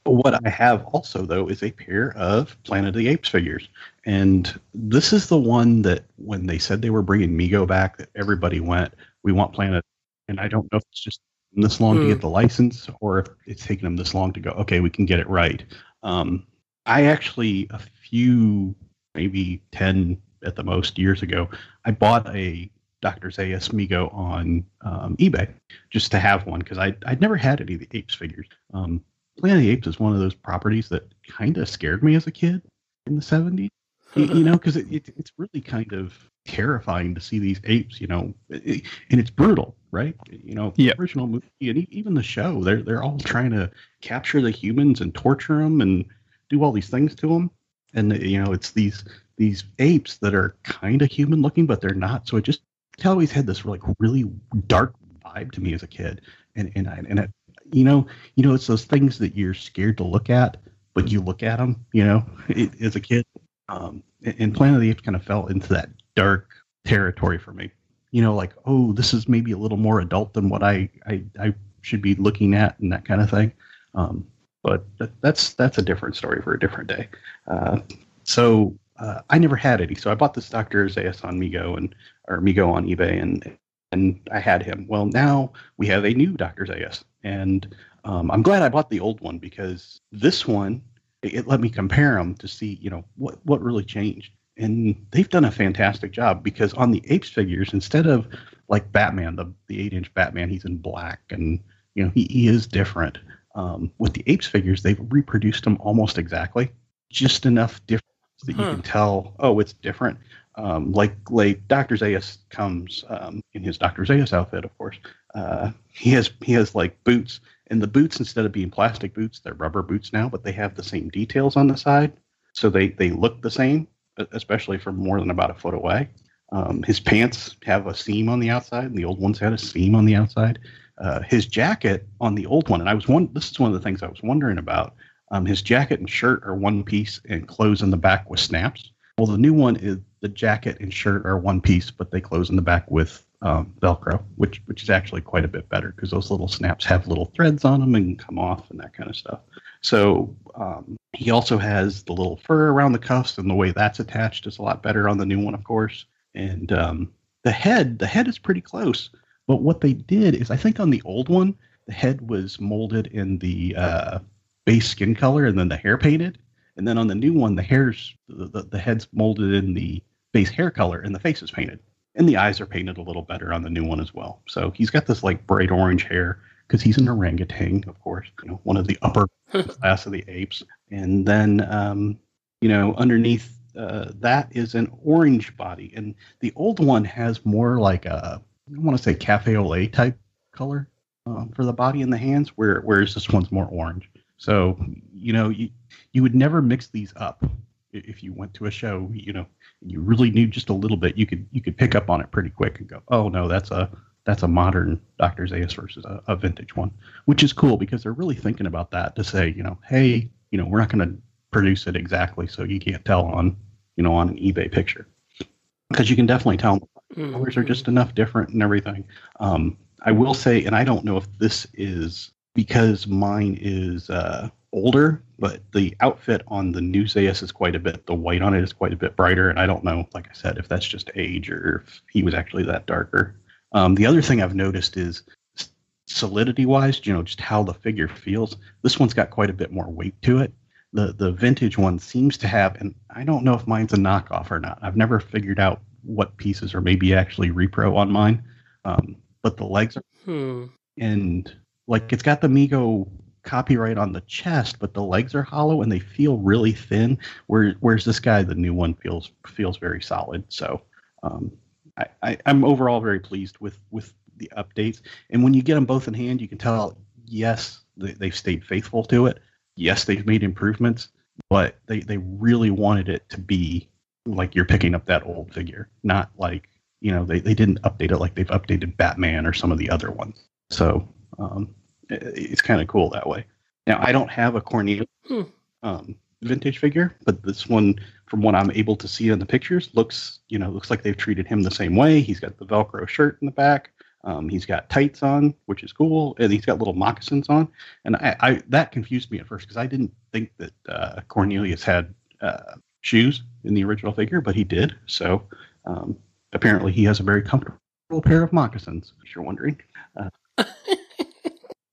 what I have also though is a pair of Planet of the Apes figures. And this is the one that when they said they were bringing Mego back, that everybody went, "We want Planet." And I don't know if it's just this long to Hmm. get the license, or if it's taken them this long to go. Okay, we can get it right. Um, I actually a few, maybe ten at the most years ago, I bought a Dr. Zaius Mego on um, eBay just to have one because I I'd never had any of the apes figures. Um, Planet of the Apes is one of those properties that kind of scared me as a kid in the 70s you, you know because it, it, it's really kind of terrifying to see these apes you know and it's brutal right? You know the Yep. original movie and even the show they're they're all trying to capture the humans and torture them and do all these things to them and you know it's these these apes that are kind of human looking but they're not. So it just always had this like really dark vibe to me as a kid. And and I, and it, you know you know it's those things that you're scared to look at but you look at them you know as a kid um, and Planet of the Apes kind of fell into that dark territory for me. You know, like oh, this is maybe a little more adult than what I I, I should be looking at, and that kind of thing. Um, but that, that's that's a different story for a different day. Uh, so uh, I never had any, so I bought this Doctor Zaius on Mego and or Mego on eBay, and and I had him. Well, now we have a new Doctor Zaius, and um, I'm glad I bought the old one because this one it, it let me compare them to see you know what what really changed. And they've done a fantastic job because on the apes figures instead of like batman the the eight inch batman he's in black and you know he, he is different. Um, with the apes figures they've reproduced them almost exactly. Just enough difference that you can tell oh it's different um, like like dr zaius comes um, in his dr zaius outfit of course uh, he has he has like boots and the boots instead of being plastic boots they're rubber boots now but they have the same details on the side so they they look the same especially from more than about a foot away. Um, his pants have a seam on the outside and the old ones had a seam on the outside. Uh, his jacket on the old one and i was one this is one of the things i was wondering about um, his jacket and shirt are one piece and clothes in the back with snaps. Well the new one is the jacket and shirt are one piece but they close in the back with um, velcro which which is actually quite a bit better because those little snaps have little threads on them and come off and that kind of stuff so um, he also has the little fur around the cuffs, and the way that's attached is a lot better on the new one, of course. And um, the head, the head is pretty close. But what they did is, I think on the old one, the head was molded in the uh, base skin color, and then the hair painted. And then on the new one, the hair's the, the, the head's molded in the base hair color, and the face is painted. and the eyes are painted a little better on the new one as well. So he's got this like bright orange hair because he's an orangutan, of course, you know, one of the upper class of the apes. And then, um, you know, underneath uh, that is an orange body, and the old one has more like a I want to say cafe au lait type color um, for the body and the hands, where whereas this one's more orange. So you know you you would never mix these up if you went to a show. You know you really knew just a little bit. You could you could pick up on it pretty quick and go, oh no, that's a that's a modern Dr. Zaius versus a, a vintage one, which is cool because they're really thinking about that to say, you know, hey, you know, we're not going to produce it exactly so you can't tell on, you know, on an eBay picture because you can definitely tell Mm-hmm. colors are just enough different and everything. Um, I will say, and I don't know if this is because mine is uh, older, but the outfit on the new Zaius is quite a bit. The white on it is quite a bit brighter, and I don't know, like I said, if that's just age or if he was actually that darker. Um, the other thing I've noticed is solidity wise, you know, just how the figure feels. This one's got quite a bit more weight to it. The the vintage one seems to have, and I don't know if mine's a knockoff or not. I've never figured out what pieces are maybe actually repro on mine. Um, but the legs are Hmm. and like it's got the Mego copyright on the chest, but the legs are hollow and they feel really thin. Where, whereas this guy, the new one, feels feels very solid. So um, I, I, I'm overall very pleased with with the updates. And when you get them both in hand, you can tell yes they, they've stayed faithful to it. Yes, they've made improvements, but they they really wanted it to be like you're picking up that old figure, not like you know they, they didn't update it like they've updated Batman or some of the other ones. So um, it- it's kind of cool that way. Now I don't have a Cornelius Hmm. um, vintage figure, but this one, from what I'm able to see in the pictures, looks you know looks like they've treated him the same way. He's got the Velcro shirt in the back. Um, he's got tights on, which is cool, and he's got little moccasins on. And I, I that confused me at first because I didn't think that uh, Cornelius had uh, shoes in the original figure, but he did. So um, apparently, he has a very comfortable pair of moccasins. If you're wondering, uh,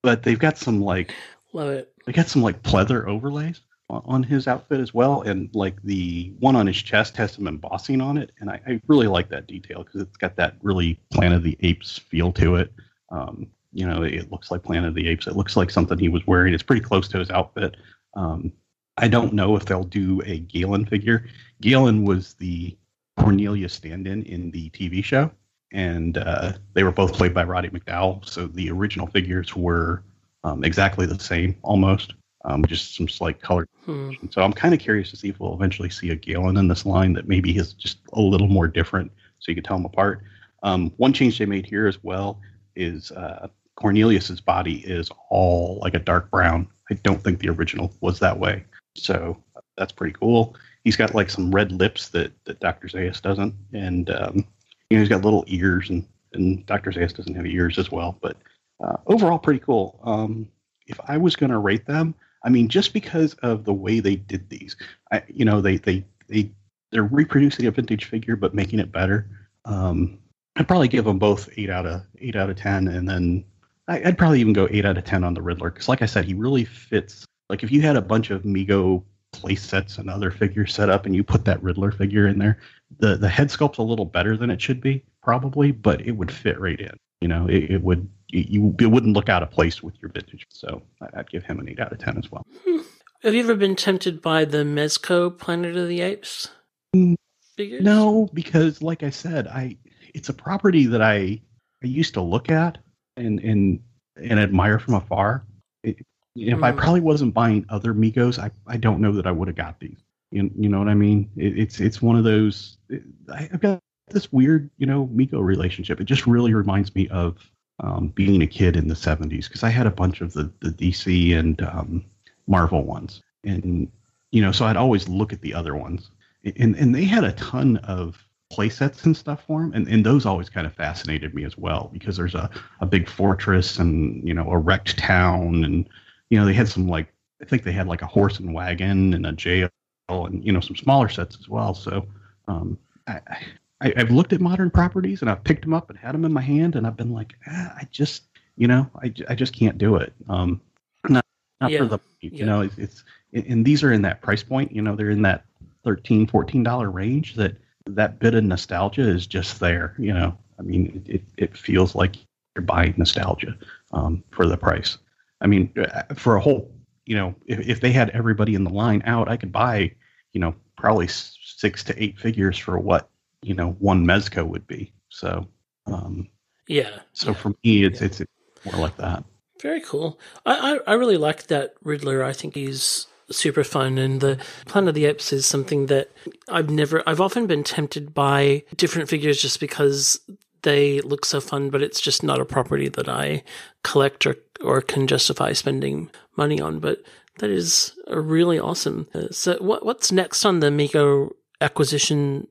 but they've got some like Love it. they got some like pleather overlays on, his outfit as well, and like the one on his chest has some embossing on it, and I, I really like that detail because it's got that really Planet of the Apes feel to it. Um, you know, it looks like Planet of the Apes. It looks like something he was wearing. It's pretty close to his outfit. Um, I don't know if they'll do a Galen figure. Galen was the Cornelius stand-in in the TV show, and uh, they were both played by Roddy McDowall. So the original figures were um, exactly the same, almost, um, just some slight color. Hmm. So I'm kind of curious to see if we'll eventually see a Galen in this line that maybe is just a little more different, so you can tell them apart. Um, one change they made here as well is uh, Cornelius's body is all like a dark brown. I don't think the original was that way, so that's pretty cool. He's got like some red lips that that Dr. Zaius doesn't, and um, you know he's got little ears, and and Dr. Zaius doesn't have ears as well. But uh, overall, pretty cool. Um, if I was going to rate them, I mean, just because of the way they did these, I, you know, they they they they're reproducing a vintage figure but making it better. Um, I'd probably give them both eight out of eight out of ten, and then I, I'd probably even go eight out of ten on the Riddler because, like I said, he really fits. Like if you had a bunch of Mego play sets and other figures set up, and you put that Riddler figure in there, the the head sculpt's a little better than it should be, probably, but it would fit right in. You know, it, it would you, you it wouldn't look out of place with your vintage. So I'd give him an eight out of ten as well. Have you ever been tempted by the Mezco Planet of the Apes Mm, figures? No, because like I said, I it's a property that I I used to look at and and and admire from afar. It, if I Mm. probably wasn't buying other Megos, I, I don't know that I would have got these. You, you know what I mean? It, it's it's one of those. I, I've got this weird you know Mego relationship. It just really reminds me of um, being a kid in the '70s because I had a bunch of the the DC and um, Marvel ones, and you know so I'd always look at the other ones and and they had a ton of play sets and stuff for them and, and those always kind of fascinated me as well because there's a, a big fortress and you know a wrecked town and you know they had some like i think they had like a horse and wagon and a jail and you know some smaller sets as well so um, I, I i've looked at modern properties and i've picked them up and had them in my hand and i've been like ah, i just you know I, I just can't do it um not not Yeah, for the you yeah. know it's, it's and these are in that price point you know they're in that 13 14 dollar range that that bit of nostalgia is just there. You know, I mean, it, it feels like you're buying nostalgia um, for the price. I mean, uh, for a whole, you know, if, if they had everybody in the line out, I could buy, you know, probably six to eight figures for what, you know, one Mezco would be. So, um, yeah. So yeah. for me, it's, yeah. it's, more like that. Very cool. I, I, I really like that Riddler. I think he's super fun and the Planet of the Apes is something that I've never I've often been tempted by different figures just because they look so fun, but it's just not a property that I collect or, or can justify spending money on. But that is really awesome. Uh, so, what what's next on the Mego acquisition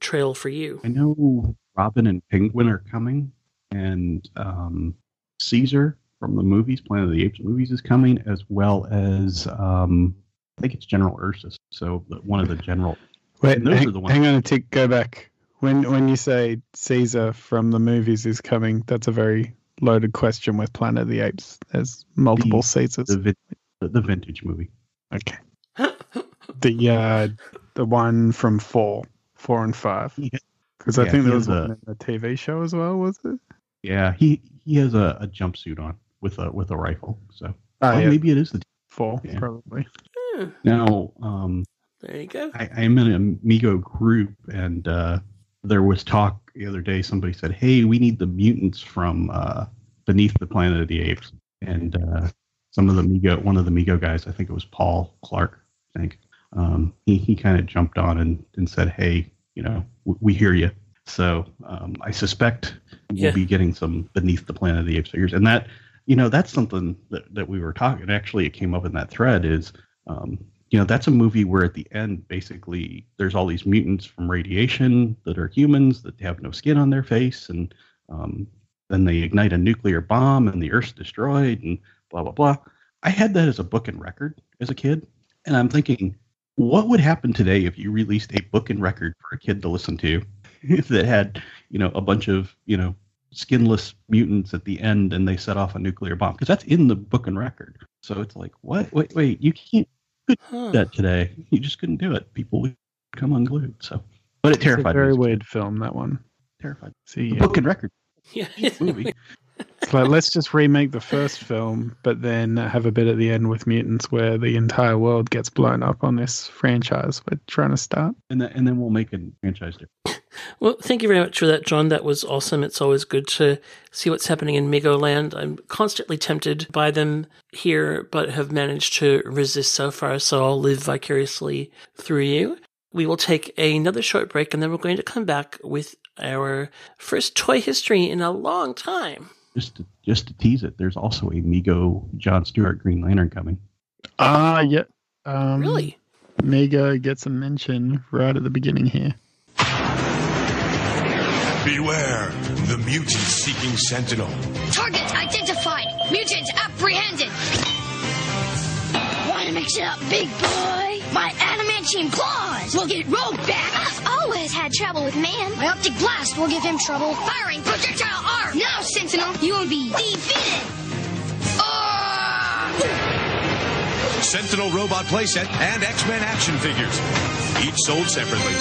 trail for you? I know Robin and Penguin are coming, and um, Caesar from the movies, Planet of the Apes movies, is coming, as well as um, I think it's General Ursus. So one of the general. Wait, those hang, hang on a tick. Go back. When when you say Caesar from the movies is coming, that's a very loaded question with Planet of the Apes. There's multiple the, Caesars. The, the vintage movie. Okay. the uh, the one from four, four and five. Because yeah. I yeah, think there was one a, in the TV show as well. Was it? Yeah, he he has a, a jumpsuit on with a with a rifle. So oh, yeah. maybe it is the four yeah. probably. Hmm. Now, um, there you go. I, I'm in an Mego group, and uh, there was talk the other day. Somebody said, "Hey, we need the mutants from uh, Beneath the Planet of the Apes," and uh, some of the Mego, one of the Mego guys, I think it was Paul Clark, I think, um, he he kind of jumped on and, and said, "Hey, you know, w- we hear you." So um, I suspect we'll yeah. be getting some Beneath the Planet of the Apes figures, and that you know that's something that, that we were talking. Actually, it came up in that thread. Is um, you know that's a movie where at the end basically there's all these mutants from radiation that are humans that have no skin on their face and um, then they ignite a nuclear bomb and the earth's destroyed and blah blah blah i had that as a book and record as a kid and i'm thinking what would happen today if you released a book and record for a kid to listen to that had you know a bunch of you know skinless mutants at the end and they set off a nuclear bomb because that's in the book and record so it's like what wait wait you can't could huh. do that today. You just couldn't do it. People would come unglued. So, but it it's terrified. A very me. weird film. That one terrified. See, book and record. Yeah, movie. It's like let's just remake the first film, but then have a bit at the end with mutants where the entire world gets blown up on this franchise we're trying to start. And then, and then we'll make a franchise Well, thank you very much for that, John. That was awesome. It's always good to see what's happening in Megoland. I'm constantly tempted by them here, but have managed to resist so far, so I'll live vicariously through you. We will take another short break and then we're going to come back with our first toy history in a long time. Just to, just to tease it, there's also a Mego John Stewart Green Lantern coming. Ah, uh, yeah. Um, really? Mego gets a mention right at the beginning here. Beware, the mutant seeking sentinel. Target identified. Mutant apprehended. Wanna mix it up, big boy? My adamantium claws will get Rogue back. I've always had trouble with man. My optic blast will give him trouble. Firing projectile arm. Now, Sentinel, you will be defeated. Uh... Sentinel robot playset and X-Men action figures. Each sold separately.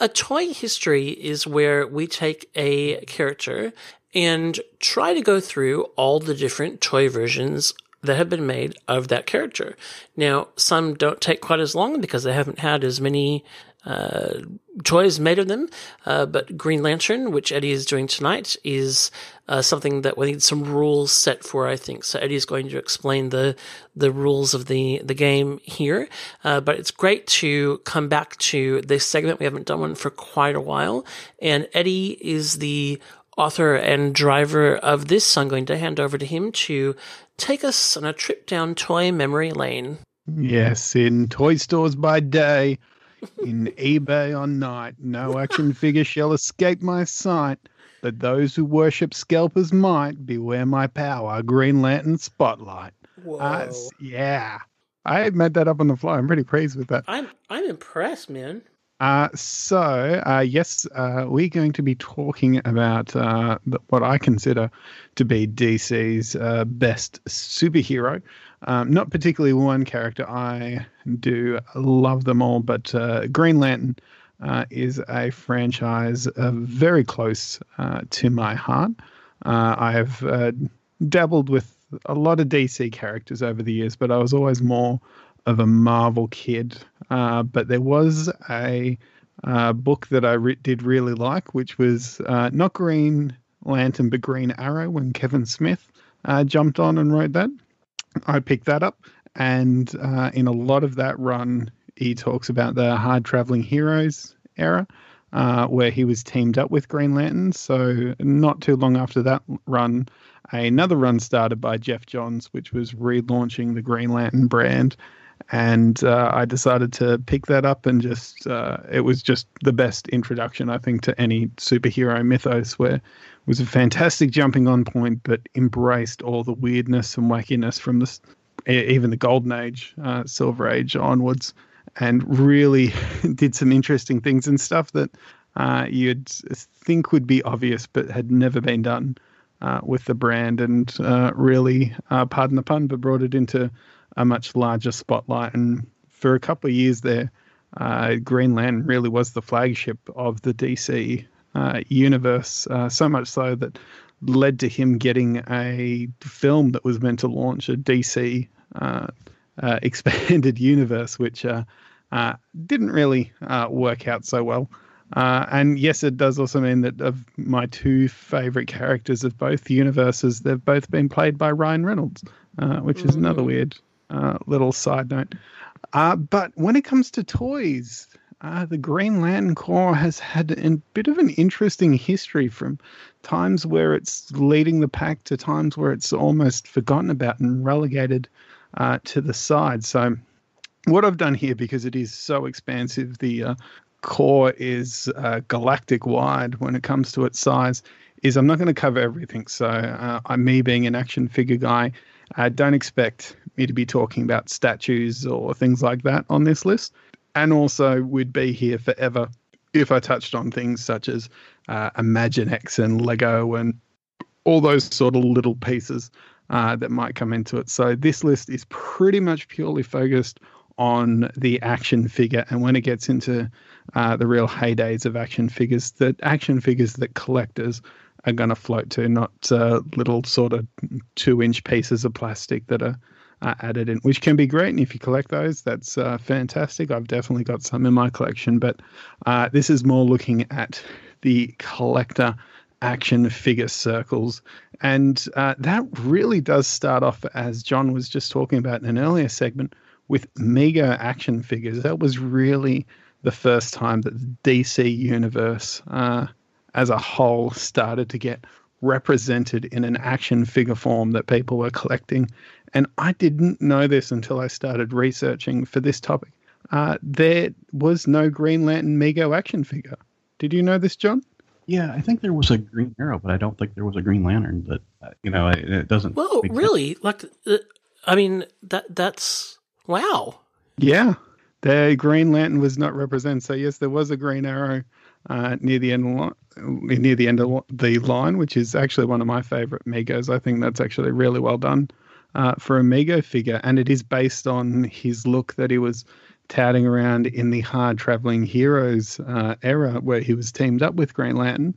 A toy history is where we take a character and try to go through all the different toy versions that have been made of that character. Now, some don't take quite as long because they haven't had as many uh, toys made of them. Uh, but Green Lantern, which Eddie is doing tonight, is uh, something that we need some rules set for. I think so. Eddie is going to explain the the rules of the the game here. Uh, but it's great to come back to this segment. We haven't done one for quite a while, and Eddie is the author and driver of this. I'm going to hand over to him to take us on a trip down toy memory lane. Yes, in toy stores by day in eBay on night. No action figure shall escape my sight. But those who worship scalpers might beware my power. Green Lantern Spotlight. Whoa. Uh, yeah. I made that up on the fly. I'm pretty pleased with that. I'm I'm impressed, man. Uh, so, uh, yes, uh, we're going to be talking about uh, what I consider to be DC's uh, best superhero. Um, not particularly one character. I do love them all, but uh, Green Lantern is a franchise very close to my heart. I have dabbled with a lot of DC characters over the years, but I was always more of a Marvel kid. Uh, but there was a book that I re- did really like, which was not Green Lantern, but Green Arrow when Kevin Smith jumped on and wrote that. I picked that up, and in a lot of that run, he talks about the hard traveling heroes era, uh, where he was teamed up with Green Lantern. So not too long after that run, another run started by Geoff Johns, which was relaunching the Green Lantern brand. And uh, I decided to pick that up, and just uh, it was just the best introduction, I think, to any superhero mythos. Where it was a fantastic jumping on point, but embraced all the weirdness and wackiness from the even the Golden Age, uh, Silver Age onwards and really did some interesting things and stuff that uh, you'd think would be obvious but had never been done uh, with the brand and uh, really, pardon the pun, but brought it into a much larger spotlight. And for a couple of years there, uh, Green Lantern really was the flagship of the DC uh, universe, so much so that led to him getting a film that was meant to launch a DC uh, expanded universe, which uh, uh, didn't really uh, work out so well. Uh, and yes, it does also mean that of my two favorite characters of both universes, they've both been played by Ryan Reynolds, uh, which is another weird little side note. but when it comes to toys, uh, the Green Lantern Corps has had a bit of an interesting history from times where it's leading the pack to times where it's almost forgotten about and relegated uh, to the side. So, what I've done here, because it is so expansive, the uh, Corps is uh, galactic wide when it comes to its size, is I'm not going to cover everything. So, uh, me being an action figure guy. I don't expect me to be talking about statues or things like that on this list. And also, we'd be here forever if I touched on things such as uh, Imaginext and Lego and all those sort of little pieces uh, that might come into it. So this list is pretty much purely focused on the action figure, and when it gets into uh, the real heydays of action figures, the action figures that collectors are going to float to, not uh, little sort of two-inch pieces of plastic that are uh, added in, which can be great. And if you collect those, that's uh, fantastic. I've definitely got some in my collection, but uh, this is more looking at the collector action figure circles. And uh, that really does start off, as John was just talking about in an earlier segment, with Mego action figures. That was really the first time that the DC universe uh, as a whole started to get represented in an action figure form that people were collecting. And I didn't know this until I started researching for this topic. Uh, there was no Green Lantern Mego action figure. Did you know this, John? Yeah, I think there was a Green Arrow, but I don't think there was a Green Lantern. But uh, you know, it, it doesn't. Well, really, sense. like, uh, I mean, that that's wow. Yeah, the Green Lantern was not represented. So yes, there was a Green Arrow uh, near the end of near the end of the line, which is actually one of my favorite Megos. I think that's actually really well done uh, for a Mego figure, and it is based on his look that he was touting around in the hard traveling heroes uh, era where he was teamed up with Green Lantern.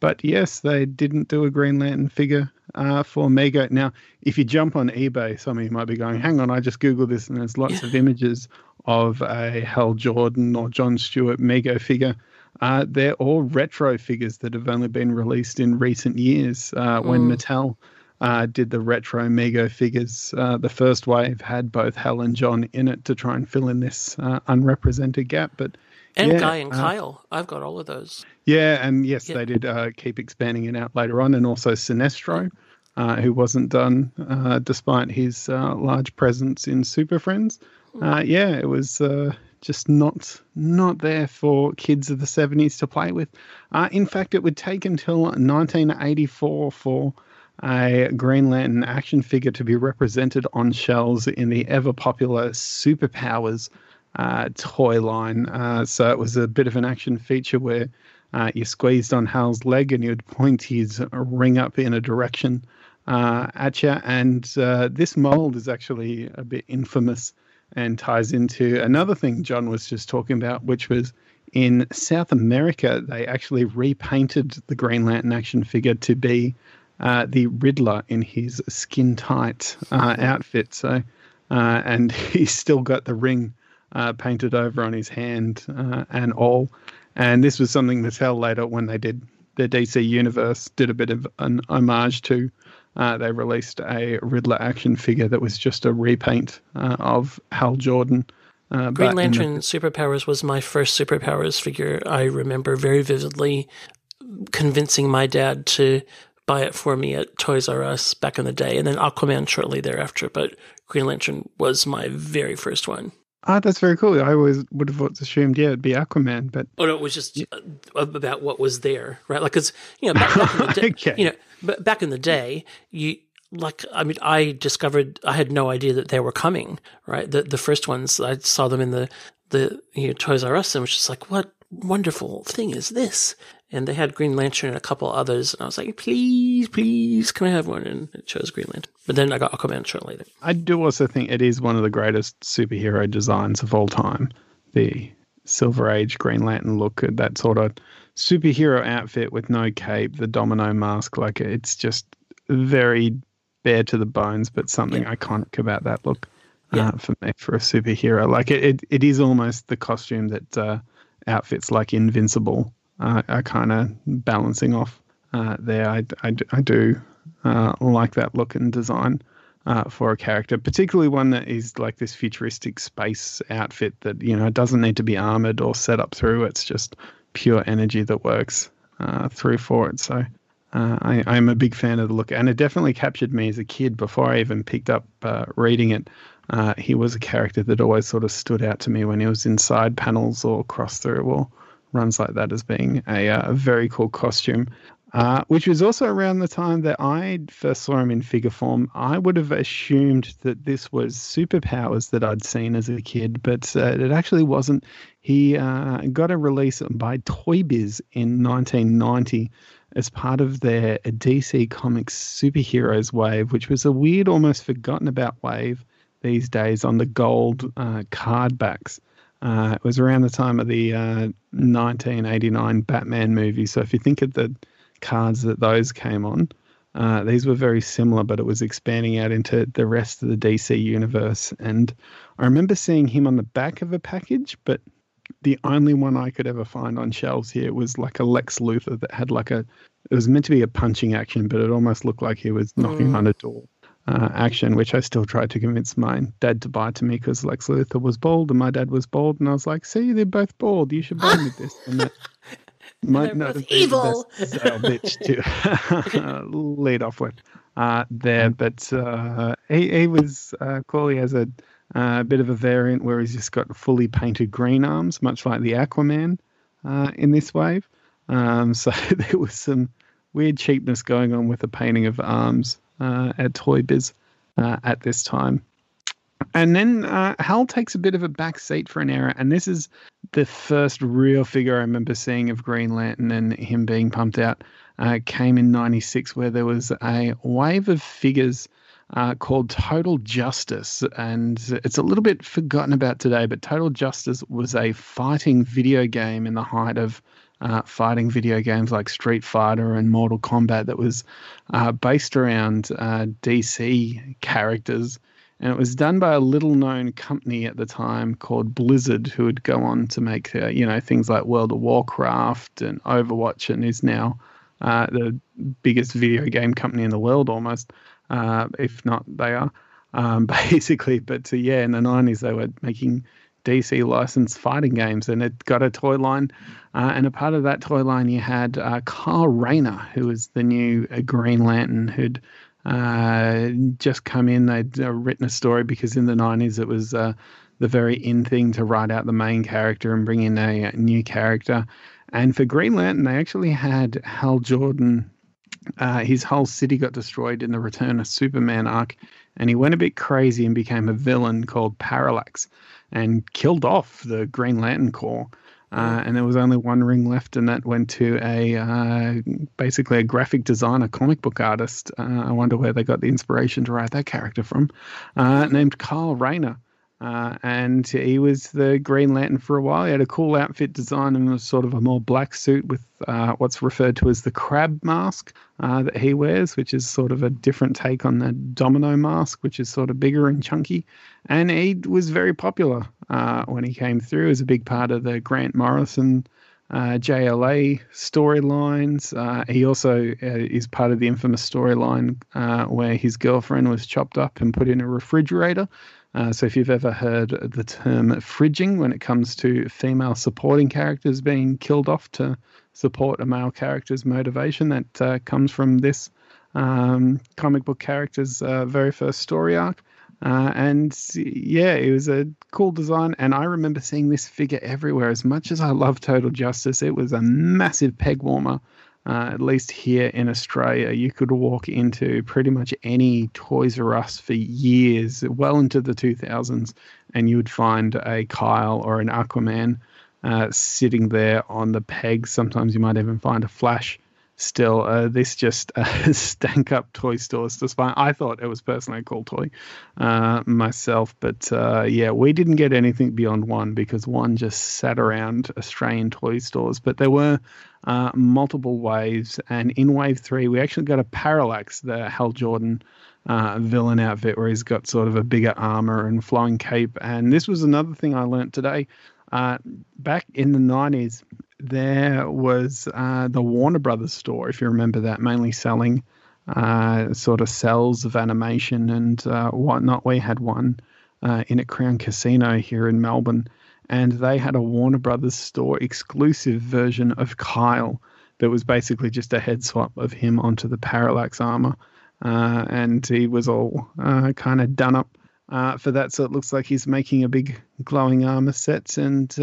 But yes, they didn't do a Green Lantern figure uh, for Mego. Now, if you jump on eBay, some of you might be going, hang on, I just Googled this and there's lots of images of a Hal Jordan or John Stewart Mego figure. Uh, they're all retro figures that have only been released in recent years uh, when mm. Mattel uh, did the retro Mego figures. Uh, the first wave had both Hal and John in it to try and fill in this uh, unrepresented gap. But and yeah, Guy and uh, Kyle, I've got all of those. Yeah, and yes, yeah. they did uh, keep expanding it out later on, and also Sinestro. Uh, who wasn't done despite his large presence in Super Friends? Hmm. yeah, it was just not not there for kids of the 70s to play with. Uh, in fact, it would take until 1984 for a Green Lantern action figure to be represented on shelves in the ever popular Superpowers uh, toy line. Uh, so it was a bit of an action feature where uh, you squeezed on Hal's leg and you'd point his ring up in a direction uh, at you. And uh, this mold is actually a bit infamous and ties into another thing John was just talking about, which was in South America, they actually repainted the Green Lantern action figure to be uh, the Riddler in his skin tight uh, outfit. So, uh, and he's still got the ring uh, painted over on his hand uh, and all. And this was something Mattel later, when they did the DC Universe, did a bit of an homage to. Uh, they released a Riddler action figure that was just a repaint of Hal Jordan. Uh, Green Lantern the- Superpowers was my first Superpowers figure. I remember very vividly convincing my dad to buy it for me at Toys R Us back in the day, and then Aquaman shortly thereafter. But Green Lantern was my very first one. Ah, that's very cool. I always would have assumed, yeah, it'd be Aquaman, but oh no, it was just uh, about what was there, right? Like, because you know, back, back in the day, okay. you know, back in the mm. day, you like I mean I discovered I had no idea that they were coming right? The the first ones I saw them in the the you know, Toys R Us and was just like what wonderful thing is this? And they had Green Lantern and a couple others and I was like please please can I have one? And it chose Green Lantern. But then I got Aquaman shortly later. I do also think it is one of the greatest superhero designs of all time. The Silver Age Green Lantern look at that sort of superhero outfit with no cape the domino mask like it's just very bare to the bones, but something yeah. iconic about that look yeah. uh, for me for a superhero. Like it, it, it is almost the costume that uh, outfits like Invincible uh, are kind of balancing off uh, there. I, I, I do uh, like that look and design. Uh, for a character, particularly one that is like this futuristic space outfit that you know doesn't need to be armored or set up through. It's just pure energy that works through for it. So uh, I, am a big fan of the look, and it definitely captured me as a kid before I even picked up uh, reading it. Uh, he was a character that always sort of stood out to me when he was in side panels or cross through or runs like that as being a, uh, a very cool costume. Uh, which was also around the time that I first saw him in figure form. I would have assumed that this was superpowers that I'd seen as a kid, but uh, it actually wasn't. He got a release by Toy Biz in 1990 as part of their DC Comics superheroes wave, which was a weird, almost forgotten about wave these days on the gold uh, card backs. Uh, it was around the time of the uh, 1989 Batman movie. So if you think of the cards that those came on, uh, these were very similar, but it was expanding out into the rest of the DC universe. And I remember seeing him on the back of a package, but the only one I could ever find on shelves here was like a Lex Luthor that had like a. It was meant to be a punching action, but it almost looked like he was knocking mm. on a door. Uh, action, which I still tried to convince my dad to buy to me because Lex Luthor was bald and my dad was bald, and I was like, "See, they're both bald. You should buy me this." And that might not have evil. bitch to lead off with uh, there, but uh, he he was uh, cool. He has a uh, bit of a variant where he's just got fully painted green arms, much like the Aquaman uh, in this wave. Um, so there was some weird cheapness going on with the painting of arms uh, at Toy Biz uh, at this time. And then uh, Hal takes a bit of a back seat for an era, and this is the first real figure I remember seeing of Green Lantern and him being pumped out. Uh, came in '96, where there was a wave of figures uh, called Total Justice. And it's a little bit forgotten about today, but Total Justice was a fighting video game in the height of uh, fighting video games like Street Fighter and Mortal Kombat that was uh, based around uh, DC characters. And it was done by a little known company at the time called Blizzard, who would go on to make, uh, you know, things like World of Warcraft and Overwatch and is now uh, the biggest video game company in the world almost uh, if not they are, um, basically. But uh, yeah, in the 90s, they were making DC licensed fighting games, and it got a toy line. Uh, and a part of that toy line, you had uh, Kyle Rayner, who was the new uh, Green Lantern, who'd uh, just come in. They'd uh, written a story because in the 90s it was uh, the very in thing to write out the main character and bring in a, a new character. And for Green Lantern, they actually had Hal Jordan uh, his whole city got destroyed in the Return of Superman arc, and he went a bit crazy and became a villain called Parallax, and killed off the Green Lantern Corps. Uh, and there was only one ring left, and that went to a uh, basically a graphic designer, comic book artist. Uh, I wonder where they got the inspiration to write that character from, uh, named Kyle Rayner. Uh, and he was the Green Lantern for a while. He had a cool outfit design and was sort of a more black suit with uh, what's referred to as the crab mask that he wears, which is sort of a different take on the domino mask, which is sort of bigger and chunky. And he was very popular uh, when he came through as a big part of the Grant Morrison. Uh, JLA storylines. Uh, he also is part of the infamous storyline where his girlfriend was chopped up and put in a refrigerator. Uh, so if you've ever heard the term fridging when it comes to female supporting characters being killed off to support a male character's motivation, that uh, comes from this um, comic book character's uh, very first story arc. Uh, and yeah, it was a cool design. And I remember seeing this figure everywhere. As much as I love Total Justice, it was a massive peg warmer uh, at least here in Australia, you could walk into pretty much any Toys R Us for years, well into the 2000s, and you would find a Kyle or an Aquaman uh, sitting there on the pegs. Sometimes you might even find a Flash still uh, this just uh, stank up toy stores despite i thought it was personally a cool toy uh, myself but uh, yeah we didn't get anything beyond one because one just sat around australian toy stores. But there were uh, multiple waves and in wave three we actually got a parallax the hal jordan uh, villain outfit where he's got sort of a bigger armor and flowing cape. And this was another thing i learnt today. Back in the 90s there was uh, the Warner Brothers store, if you remember that, mainly selling uh, sort of cells of animation and uh, whatnot. We had one uh, in at Crown Casino here in Melbourne, and they had a Warner Brothers store exclusive version of Kyle that was basically just a head swap of him onto the Parallax armor. Uh, and he was all uh, kind of done up for that, so it looks like he's making a big glowing armor set and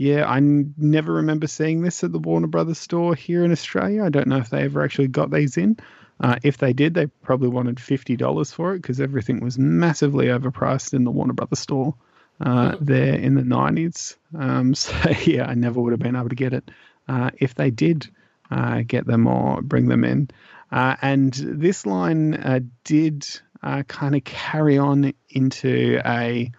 yeah, I n- never remember seeing this at the Warner Brothers store here in Australia. I don't know if they ever actually got these in. Uh, if they did, they probably wanted fifty dollars for it because everything was massively overpriced in the Warner Brothers store uh, mm-hmm. there in the nineties. Um, so yeah, I never would have been able to get it uh, if they did uh, get them or bring them in. Uh, and this line uh, did kind of carry on into a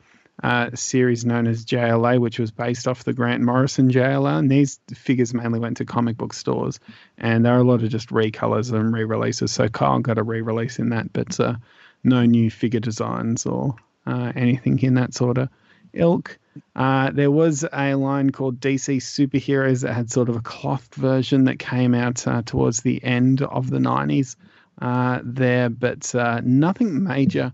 uh, series known as JLA, which was based off the Grant Morrison JLA. And these figures mainly went to comic book stores, and there are a lot of just recolors and re releases. So Kyle got a re release in that, but uh, no new figure designs or uh, anything in that sort of ilk. Uh, there was a line called DC Superheroes that had sort of a cloth version that came out uh, towards the end of the 90s uh, there, but uh, nothing major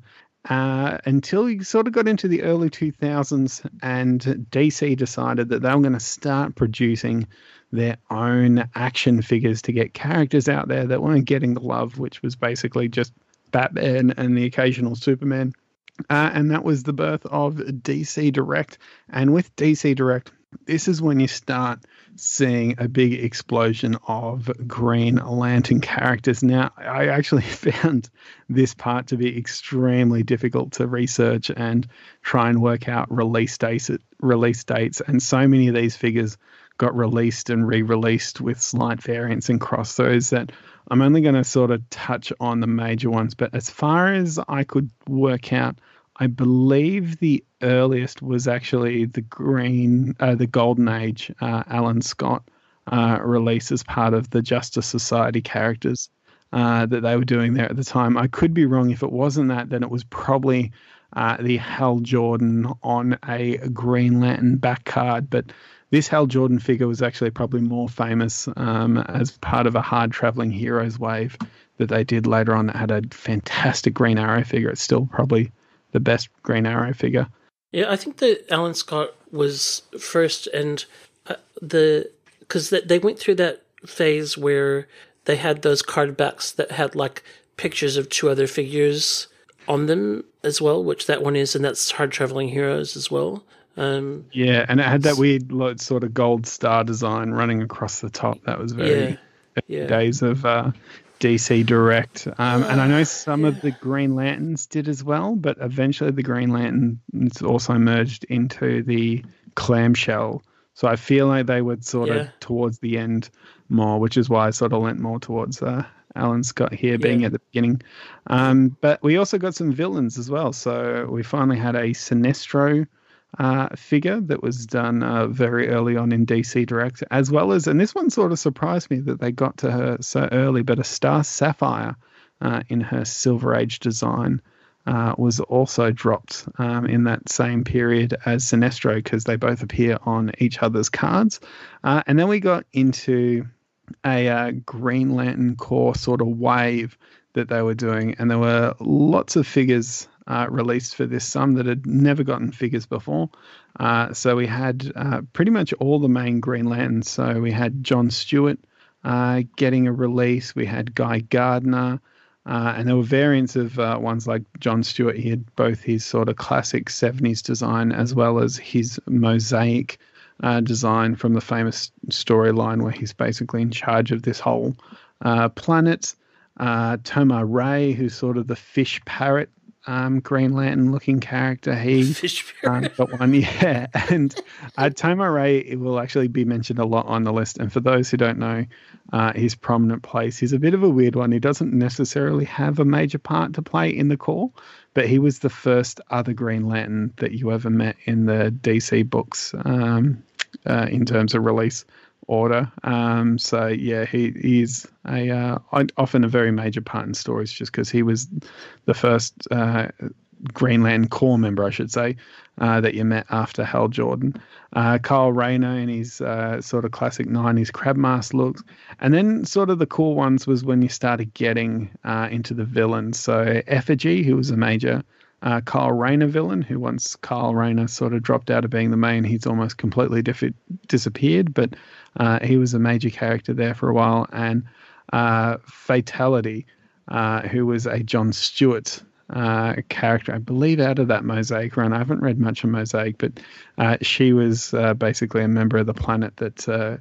uh, until you sort of got into the early 2000s and DC decided that they were going to start producing their own action figures to get characters out there that weren't getting the love, which was basically just Batman and the occasional Superman. Uh, and that was the birth of DC Direct. And with DC Direct, this is when you start seeing a big explosion of Green Lantern characters. Now, I actually found this part to be extremely difficult to research and try and work out release dates. Release dates, and so many of these figures got released and re-released with slight variants and crossovers that I'm only going to sort of touch on the major ones. But as far as I could work out, I believe the earliest was actually the Green, uh, the Golden Age uh, Alan Scott uh, release as part of the Justice Society characters uh, that they were doing there at the time. I could be wrong. If it wasn't that, then it was probably uh, the Hal Jordan on a Green Lantern back card. But this Hal Jordan figure was actually probably more famous um, as part of a hard traveling heroes wave that they did later on that had a fantastic Green Arrow figure. It's still probably the best Green Arrow figure. Yeah, I think that Alan Scott was first, and uh, the because they went through that phase where they had those card backs that had like pictures of two other figures on them as well, which that one is, and that's Hard Traveling Heroes as well. Um, yeah, and it had that weird sort of gold star design running across the top. That was very yeah, yeah. days of uh, DC Direct. Um, and I know some yeah. of the Green Lanterns did as well, but eventually the Green Lanterns also merged into the clamshell So I feel like they were sort Yeah. of towards the end more, which is why I sort of leant more towards uh, Alan Scott here being Yeah. at the beginning. Um, but we also got some villains as well. So we finally had a Sinestro uh, figure that was done uh, very early on in DC Direct, as well as, and this one sort of surprised me that they got to her so early, but a Star Sapphire uh, in her Silver Age design. Uh, was also dropped um, in that same period as Sinestro because they both appear on each other's cards. Uh, and then we got into a uh, Green Lantern Corps sort of wave that they were doing, and there were lots of figures uh, released for this. Some that had never gotten figures before. Uh, so we had uh, pretty much all the main Green. So we had John Stewart uh, getting a release. We had Guy Gardner. Uh, and there were variants of uh, ones like John Stewart. He had both his sort of classic 70s design as well as his mosaic design from the famous storyline where he's basically in charge of this whole planet. Uh, Tomar-Re, who's sort of the fish parrot um, Green Lantern looking character, he Fish um, got one, yeah. And uh, Tomar-Re it will actually be mentioned a lot on the list. And for those who don't know uh, his prominent place, he's a bit of a weird one. He doesn't necessarily have a major part to play in the Corps, but he was the first other Green Lantern that you ever met in the DC books um, uh, in terms of release order. Um, so yeah, he he's a uh, often a very major part in stories just because he was the first uh, Green Lantern Corps member, I should say, uh, that you met after Hal Jordan. Uh, Kyle Rayner in his uh, sort of classic 90s crab mask looks. And then sort of the cool ones was when you started getting uh, into the villains. So Effigy, who was a major uh, Kyle Rayner villain, who once Kyle Rayner sort of dropped out of being the main, he's almost completely diff- disappeared. But uh, he was a major character there for a while. And uh, Fatality, uh, who was a John Stewart uh, character, I believe, out of that Mosaic run. I haven't read much of Mosaic, but uh, she was uh, basically a member of the planet that uh,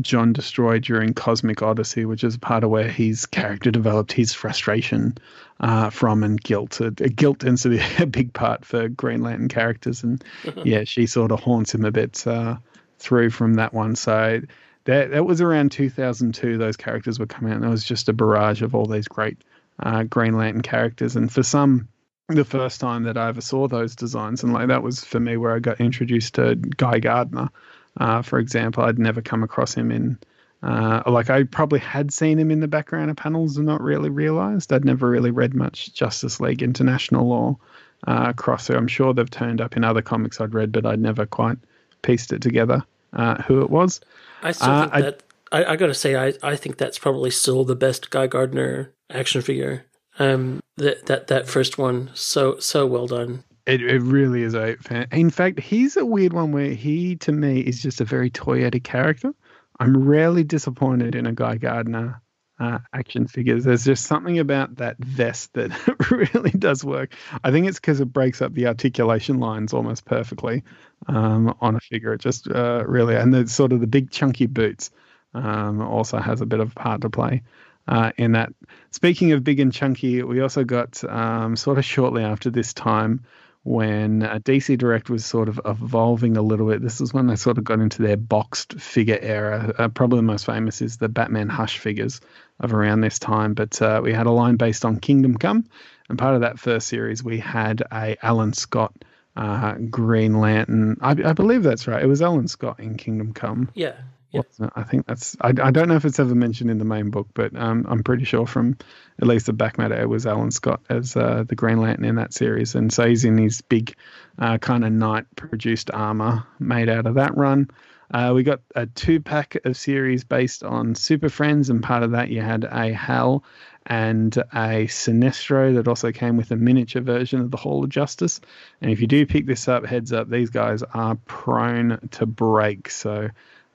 John destroyed during Cosmic Odyssey, which is part of where his character developed his frustration uh, from and guilt. Uh, guilt tends to be a big part for Green Lantern characters, and yeah, she sort of haunts him a bit uh, through from that one. So that that was around 2002. Those characters were coming out, and it was just a barrage of all these great uh, Green Lantern characters. And for some, the first time that I ever saw those designs, and like that was for me where I got introduced to Guy Gardner. Uh, for example, I'd never come across him in, uh, like I probably had seen him in the background of panels and not really realized. I'd never really read much Justice League International or uh, Crosser. I'm sure they've turned up in other comics I'd read, but I'd never quite pieced it together uh, who it was. I still Uh, think I- that I, I gotta say I, I think that's probably still the best Guy Gardner action figure. Um, that that that first one so so well done. It, it really is a fan. In fact, he's a weird one where he, to me, is just a very toyetic character. I'm rarely disappointed in a Guy Gardner uh, action figures. There's just something about that vest that really does work. I think it's because it breaks up the articulation lines almost perfectly um, on a figure. It just uh, really, and the sort of the big chunky boots um, also has a bit of a part to play uh, in that. Speaking of big and chunky, we also got um, sort of shortly after this time when uh, DC Direct was sort of evolving a little bit. This is when they sort of got into their boxed figure era. Uh, probably the most famous is the Batman Hush figures of around this time. But uh, we had a line based on Kingdom Come, and part of that first series we had a Alan Scott. Uh, Green Lantern. I, I believe that's right. It was Alan Scott in Kingdom Come. Yeah. Yeah. I think that's. I, I don't know if it's ever mentioned in the main book, but um, I'm pretty sure from at least the back matter it was Alan Scott as uh, the Green Lantern in that series, and so he's in his big uh, kind of knight produced armor made out of that run. Uh, we got a two pack of series based on Super Friends, and part of that you had a Hal and a Sinestro that also came with a miniature version of the Hall of Justice. And if you do pick this up, heads up, these guys are prone to break. So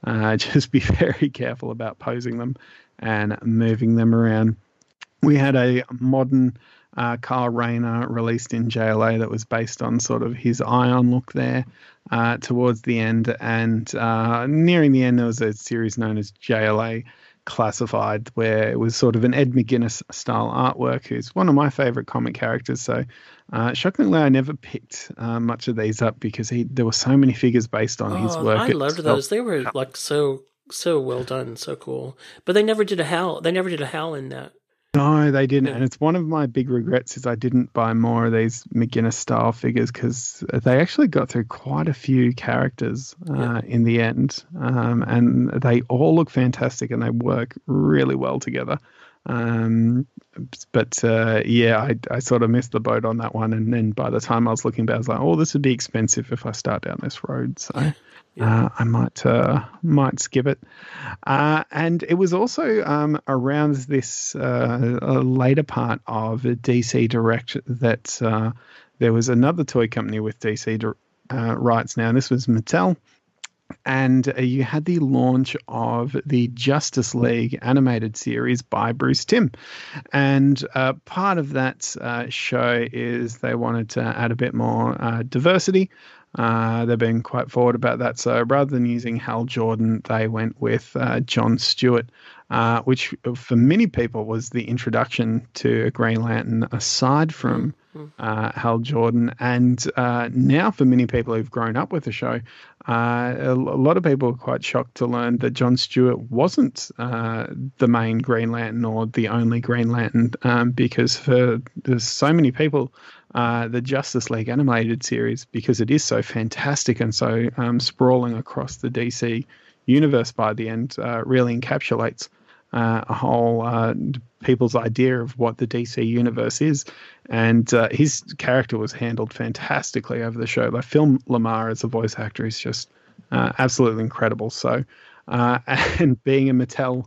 uh, just be very careful about posing them and moving them around. We had a modern uh, Kyle Rayner released in JLA that was based on sort of his Ion look there uh, towards the end. And uh, nearing the end, there was a series known as JLA Classified, where it was sort of an Ed McGuinness style artwork, who's one of my favorite comic characters. So, uh, shockingly, I never picked uh, much of these up because he there were so many figures based on his Oh, work. I loved those. They were like so so well done, so cool. But they never did a Hal. They never did a Hal in that. No, they didn't, and it's one of my big regrets is I didn't buy more of these McGuinness style figures because they actually got through quite a few characters uh, Yeah. in the end, um, and they all look fantastic and they work really well together. Um, but uh, yeah, I, I sort of missed the boat on that one, and then by the time I was looking back, I was like, oh, this would be expensive if I start down this road, so. Uh, I might uh, might skip it. Uh, and it was also um, around this uh, later part of DC Direct that uh, there was another toy company with DC uh, rights now, this was Mattel. And you had the launch of the Justice League animated series by Bruce Timm. And part of that show is they wanted to add a bit more diversity. Uh, they've been quite forward about that. So rather than using Hal Jordan, they went with uh, John Stewart, uh, which for many people was the introduction to Green Lantern aside from uh, Hal Jordan. And uh, now, for many people who've grown up with the show, uh, a, lot of people are quite shocked to learn that John Stewart wasn't uh, the main Green Lantern or the only Green Lantern, um, because for there's so many people, uh, the Justice League animated series, because it is so fantastic and so um, sprawling across the DC universe by the end, uh, really encapsulates uh, a whole uh, people's idea of what the DC universe is. And uh, his character was handled fantastically over the show. Like Phil LaMarr as a voice actor is just absolutely incredible. So, and being a Mattel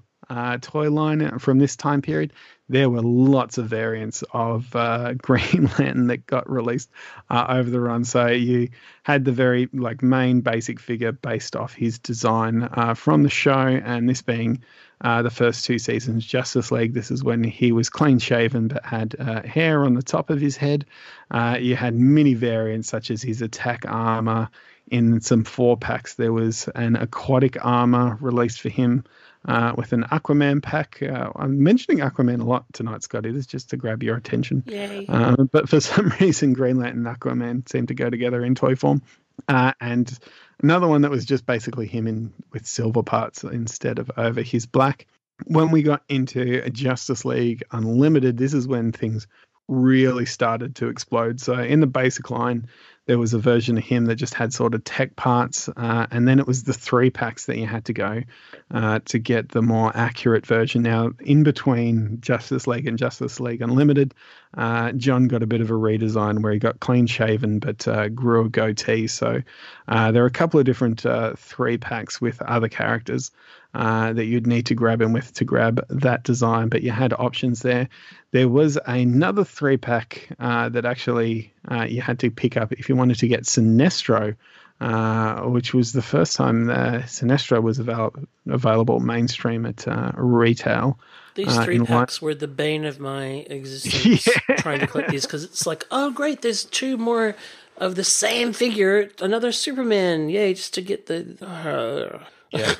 toy line from this time period, there were lots of variants of uh, Green Lantern that got released uh, over the run. So you had the very like main basic figure based off his design uh, from the show, and this being uh, the first two seasons Justice League. This is when he was clean shaven but had uh, hair on the top of his head. Uh, you had many variants such as his attack armor. In some four packs, there was an aquatic armor released for him uh, with an Aquaman pack. Uh, I'm mentioning Aquaman a lot tonight, Scotty. This is just to grab your attention. Yay. Uh, but for some reason, Green Lantern and Aquaman seem to go together in toy form. Uh, and another one that was just basically him in with silver parts instead of over his black. When we got into Justice League Unlimited, this is when things really started to explode. So in the basic line, there was a version of him that just had sort of tech parts, uh, and then it was the three packs that you had to go uh, to get the more accurate version. Now, in between Justice League and Justice League Unlimited, uh, John got a bit of a redesign where he got clean shaven but uh, grew a goatee. So uh, there are a couple of different uh, three packs with other characters. Uh, that you'd need to grab him with to grab that design, but you had options there. There was another three pack uh, that actually uh, you had to pick up if you wanted to get Sinestro, uh, which was the first time uh, Sinestro was avail- available mainstream at uh, retail. These uh, three packs were the bane of my existence Yeah. trying to collect these because it's like, oh, great, there's two more of the same figure, another Superman. Yay, just to get the. uh, yeah,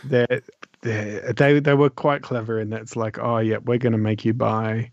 they they were quite clever in that it's like, oh yeah, we're going to make you buy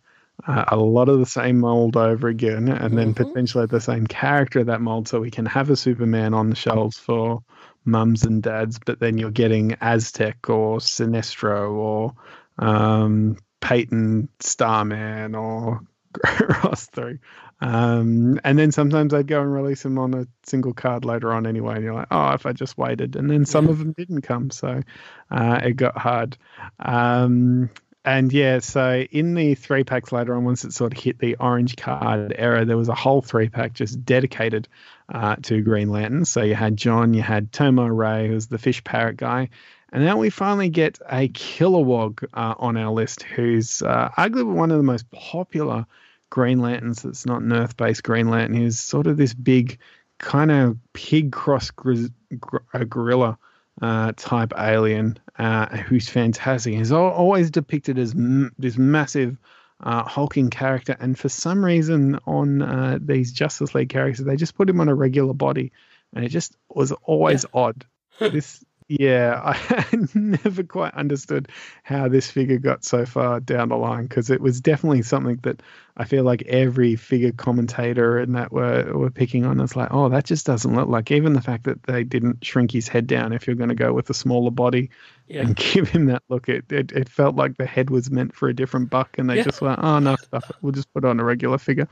uh, a lot of the same mold over again, and then potentially the same character of that mold, so we can have a Superman on the shelves for mums and dads, but then you're getting Aztek or Sinestro or um, Peyton Starman or Ross through. Um, and then sometimes I'd go and release them on a single card later on anyway. And you're like, oh, if I just waited. And then some of them didn't come. So uh, it got hard. Um, and yeah, so in the three packs later on, once it sort of hit the orange card era, there was a whole three pack just dedicated uh, to Green Lantern. So you had John, you had Tomar-Re, who's the fish parrot guy. And now we finally get a Kilowog uh, on our list, who's uh, arguably one of the most popular Green Lanterns that's not an Earth based Green Lantern. He's sort of this big, kind of pig cross grizz- gr- gorilla uh, type alien uh, who's fantastic. He's al- always depicted as m- this massive. Uh, hulking character, and for some reason on uh, these Justice League characters, they just put him on a regular body, and it just was always odd. This yeah, I never quite understood how this figure got so far down the line because it was definitely something that I feel like every figure commentator and that were were picking on. It's like, oh, that just doesn't look like. Even the fact that they didn't shrink his head down if you're going to go with a smaller body Yeah. and give him that look, it, it it felt like the head was meant for a different buck, and they Yeah. just went, oh no, stuff it. We'll just put on a regular figure.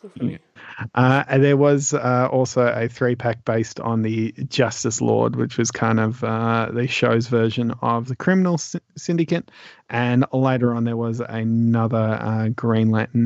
So. Uh, and there was uh, also a three pack based on the Justice Lord, which was kind of uh, the show's version of the Criminal Sy- Syndicate. And later on, there was another uh, Green Lantern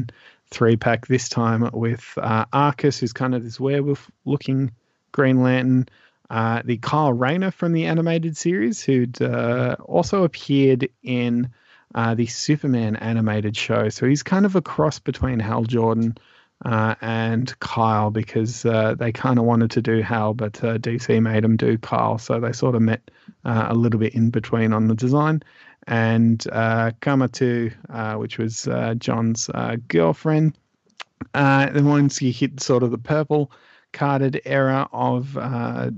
three pack, this time with uh, Arkkis, who's kind of this werewolf looking Green Lantern. Uh, the Kyle Rayner from the animated series, who'd uh, also appeared in uh, the Superman animated show. So he's kind of a cross between Hal Jordan uh, and Kyle because uh, they kind of wanted to do Hal, but uh, DC made them do Kyle. So they sort of met a little bit in between on the design. And uh, Katma Tui, uh, which was uh, John's uh, girlfriend, uh, then once you hit sort of the purple carded era of uh,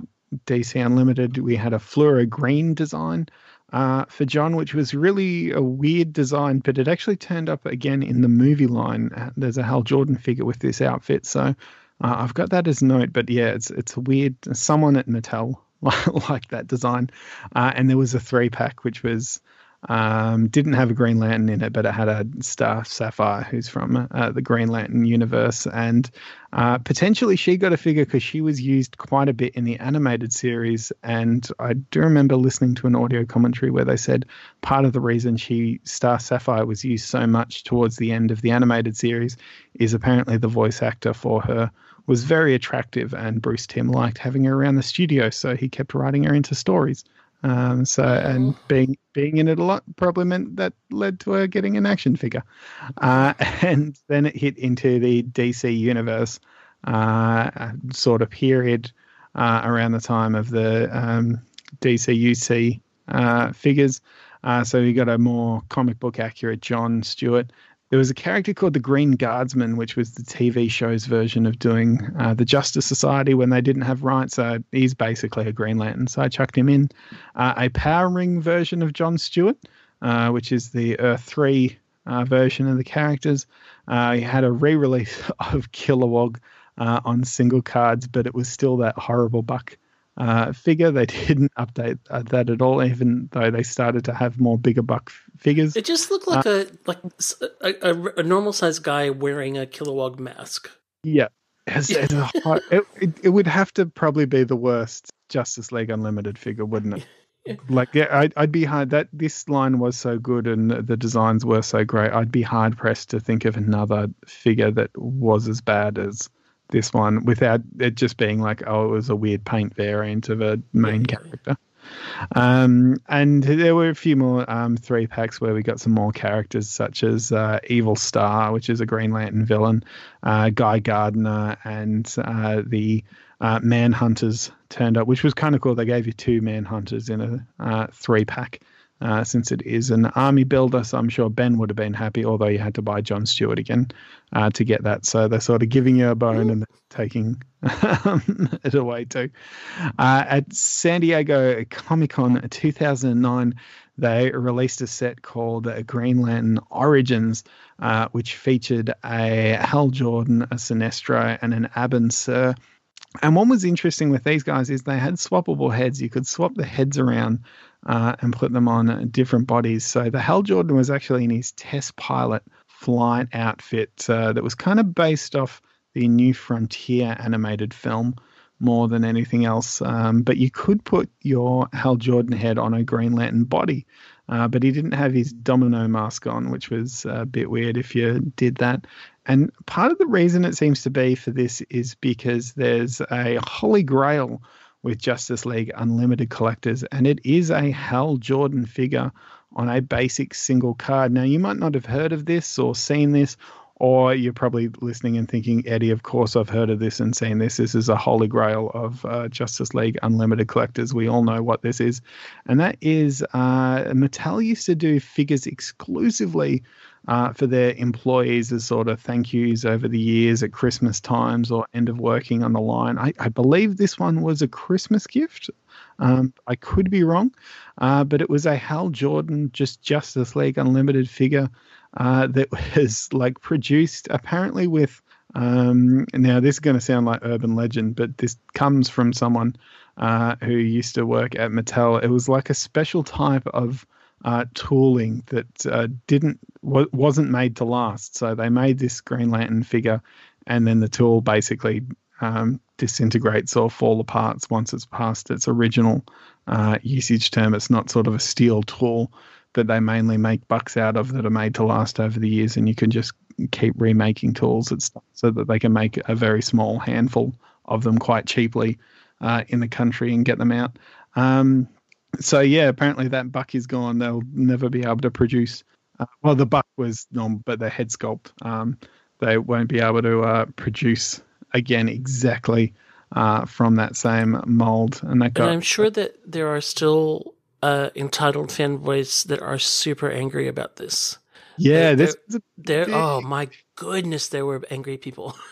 DC Unlimited, we had a fluoro green design for John, which was really a weird design, but it actually turned up again in the movie line. There's a Hal Jordan figure with this outfit, so I've got that as a note. But yeah, it's it's a weird. Someone at Mattel liked that design, and there was a three pack which was um, didn't have a Green Lantern in it, but it had a Star Sapphire, who's from uh, the Green Lantern universe, and uh, potentially she got a figure because she was used quite a bit in the animated series. And I do remember listening to an audio commentary where they said part of the reason she Star Sapphire was used so much towards the end of the animated series is apparently the voice actor for her was very attractive, and Bruce Timm liked having her around the studio, so he kept writing her into stories. Um, so and being being in it a lot probably meant that led to her getting an action figure, uh, and then it hit into the DC universe uh, sort of period uh, around the time of the um, DCUC uh, figures. Uh, so you got a more comic book accurate John Stewart. There was a character called the Green Guardsman, which was the TV show's version of doing uh, the Justice Society when they didn't have rights. So he's basically a Green Lantern. So I chucked him in. Uh, a Power Ring version of John Stewart, uh, which is the Earth 3 uh, version of the characters. Uh, he had a re release of Kilowog uh, on single cards, but it was still that horrible buck uh, figure. They didn't update uh, that at all, even though they started to have more bigger buck f- figures. It just looked like a like a a normal sized guy wearing a Kilowog mask. Yeah. It's, it's a hor- it, it, it would have to probably be the worst Justice League Unlimited figure, wouldn't it? Like, yeah, I'd, I'd be hard. That this line was so good and the designs were so great. I'd be hard pressed to think of another figure that was as bad as this one without it just being like, oh, it was a weird paint variant of a main character. Um, and there were a few more um, three packs where we got some more characters, such as uh, Evil Star, which is a Green Lantern villain, uh, Guy Gardner, and uh, the uh, Manhunters turned up, which was kind of cool. They gave you two Manhunters in a uh, three pack. Uh, since it is an army builder, so I'm sure Ben would have been happy, although you had to buy John Stewart again uh, to get that. So they're sort of giving you a bone and taking it away too. Uh, at San Diego Comic Con 2009, they released a set called Green Lantern Origins, uh, which featured a Hal Jordan, a Sinestro, and an Abin Sur. And what was interesting with these guys is they had swappable heads. You could swap the heads around uh, and put them on different bodies. So the Hal Jordan was actually in his test pilot flight outfit uh, that was kind of based off the New Frontier animated film more than anything else. Um, but you could put your Hal Jordan head on a Green Lantern body. Uh, but he didn't have his domino mask on, which was a bit weird if you did that. And part of the reason it seems to be for this is because there's a holy grail with Justice League Unlimited collectors, and it is a Hal Jordan figure on a basic single card. Now, you might not have heard of this or seen this, or you're probably listening and thinking, Eddie, of course I've heard of this and seen this. This is a holy grail of uh, Justice League Unlimited collectors. We all know what this is. And that is uh, Mattel used to do figures exclusively uh, for their employees as sort of thank yous over the years at Christmas times or end of working on the line. I, I believe this one was a Christmas gift. Um, I could be wrong, uh, but it was a Hal Jordan just Justice League Unlimited figure uh, that was like produced apparently with. Um, now this is going to sound like urban legend, but this comes from someone uh, who used to work at Mattel. It was like a special type of uh, tooling that uh, didn't w- wasn't made to last. So they made this Green Lantern figure, and then the tool basically um, disintegrates or fall apart once it's past its original uh, usage term. It's not sort of a steel tool that they mainly make bucks out of that are made to last over the years, and you can just keep remaking tools so that they can make a very small handful of them quite cheaply uh, in the country and get them out. Um, so yeah, apparently that buck is gone. They'll never be able to produce. Uh, well, the buck was normal, but the head sculpt, um, they won't be able to uh, produce again exactly uh, from that same mold. And that got. And I'm sure that there are still uh, entitled fanboys that are super angry about this. Yeah, this. There, oh my goodness, there were angry people.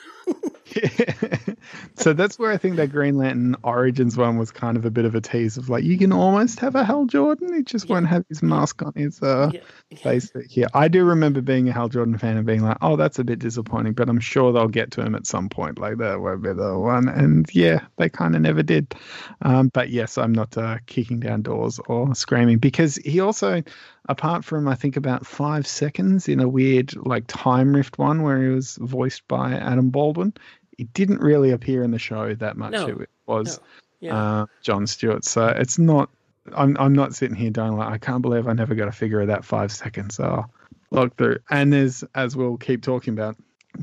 so that's where I think that Green Lantern Origins one was kind of a bit of a tease of like you can almost have a Hal Jordan, he just won't have his mask on his uh, Yeah, yeah. face here. I do remember being a Hal Jordan fan and being like, oh, that's a bit disappointing, but I'm sure they'll get to him at some point. Like that won't be the one. And yeah, they kind of never did. Um, but yes, I'm not uh, kicking down doors or screaming because he also, apart from I think about five seconds in a weird like time rift one where he was voiced by Adam Baldwin, he didn't really appear in the show that much. No, It was no, Yeah. uh, John Stewart. So it's not. I'm I'm not sitting here going like I can't believe I never got a figure of that five seconds. So look through, and there's as we'll keep talking about,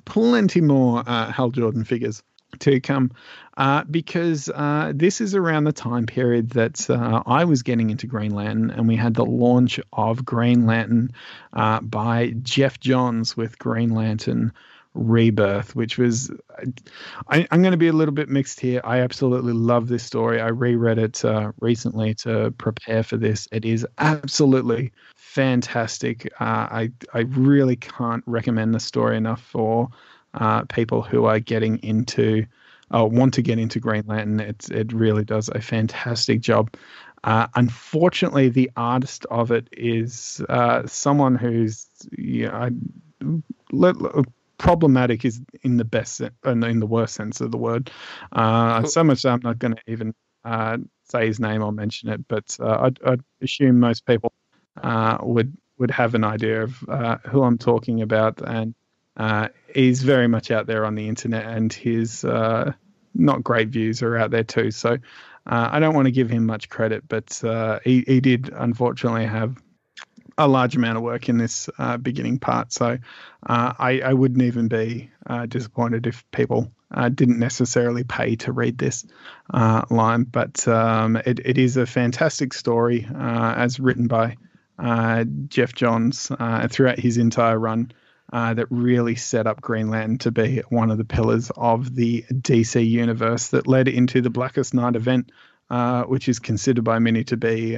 plenty more uh, Hal Jordan figures to come, uh, because uh, this is around the time period that uh, I was getting into Green Lantern, and we had the launch of Green Lantern uh, by Geoff Johns with Green Lantern Rebirth, which was I, I'm going to be a little bit mixed here. I absolutely love this story. I reread it uh, recently to prepare for this. It is absolutely fantastic. Uh, I I really can't recommend the story enough for uh, people who are getting into uh, want to get into Green Lantern. It's it really does a fantastic job. Uh, unfortunately, the artist of it is uh, someone who's yeah, I, let, problematic is in the best and in the worst sense of the word. Uh, so much so I'm not going to even uh, say his name or mention it, but uh, I'd, I'd assume most people uh, would would have an idea of uh, who I'm talking about, and uh, he's very much out there on the internet, and his uh, not great views are out there too. So uh, I don't want to give him much credit, but uh, he he did unfortunately have a large amount of work in this uh, beginning part. So uh, I, I wouldn't even be uh, disappointed if people uh, didn't necessarily pay to read this uh, line. But um, it, it is a fantastic story uh, as written by Geoff Johns throughout his entire run. That really set up Green Lantern to be one of the pillars of the DC universe that led into the Blackest Night event, which is considered by many to be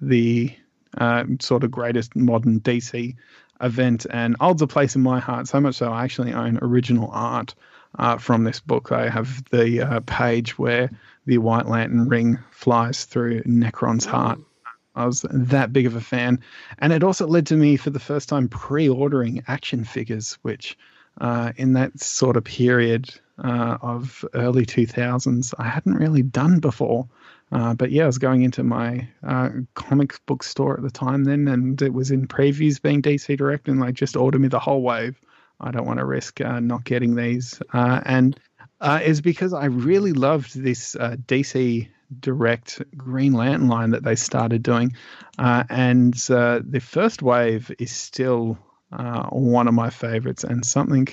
the uh, sort of greatest modern DC event and holds a place in my heart. So much so, I actually own original art uh, from this book. I have the uh, page where the White Lantern ring flies through Nekron's heart. I was that big of a fan, and it also led to me for the first time pre-ordering action figures, which uh, in that sort of period uh, of early 2000s I hadn't really done before. Uh, but yeah, I was going into my uh, comics book store at the time then, and it was in previews being DC Direct, and like just order me the whole wave. I don't want to risk uh, not getting these, uh, and uh, is because I really loved this uh, DC Direct Green Lantern line that they started doing, and the first wave is still one of my favorites, and something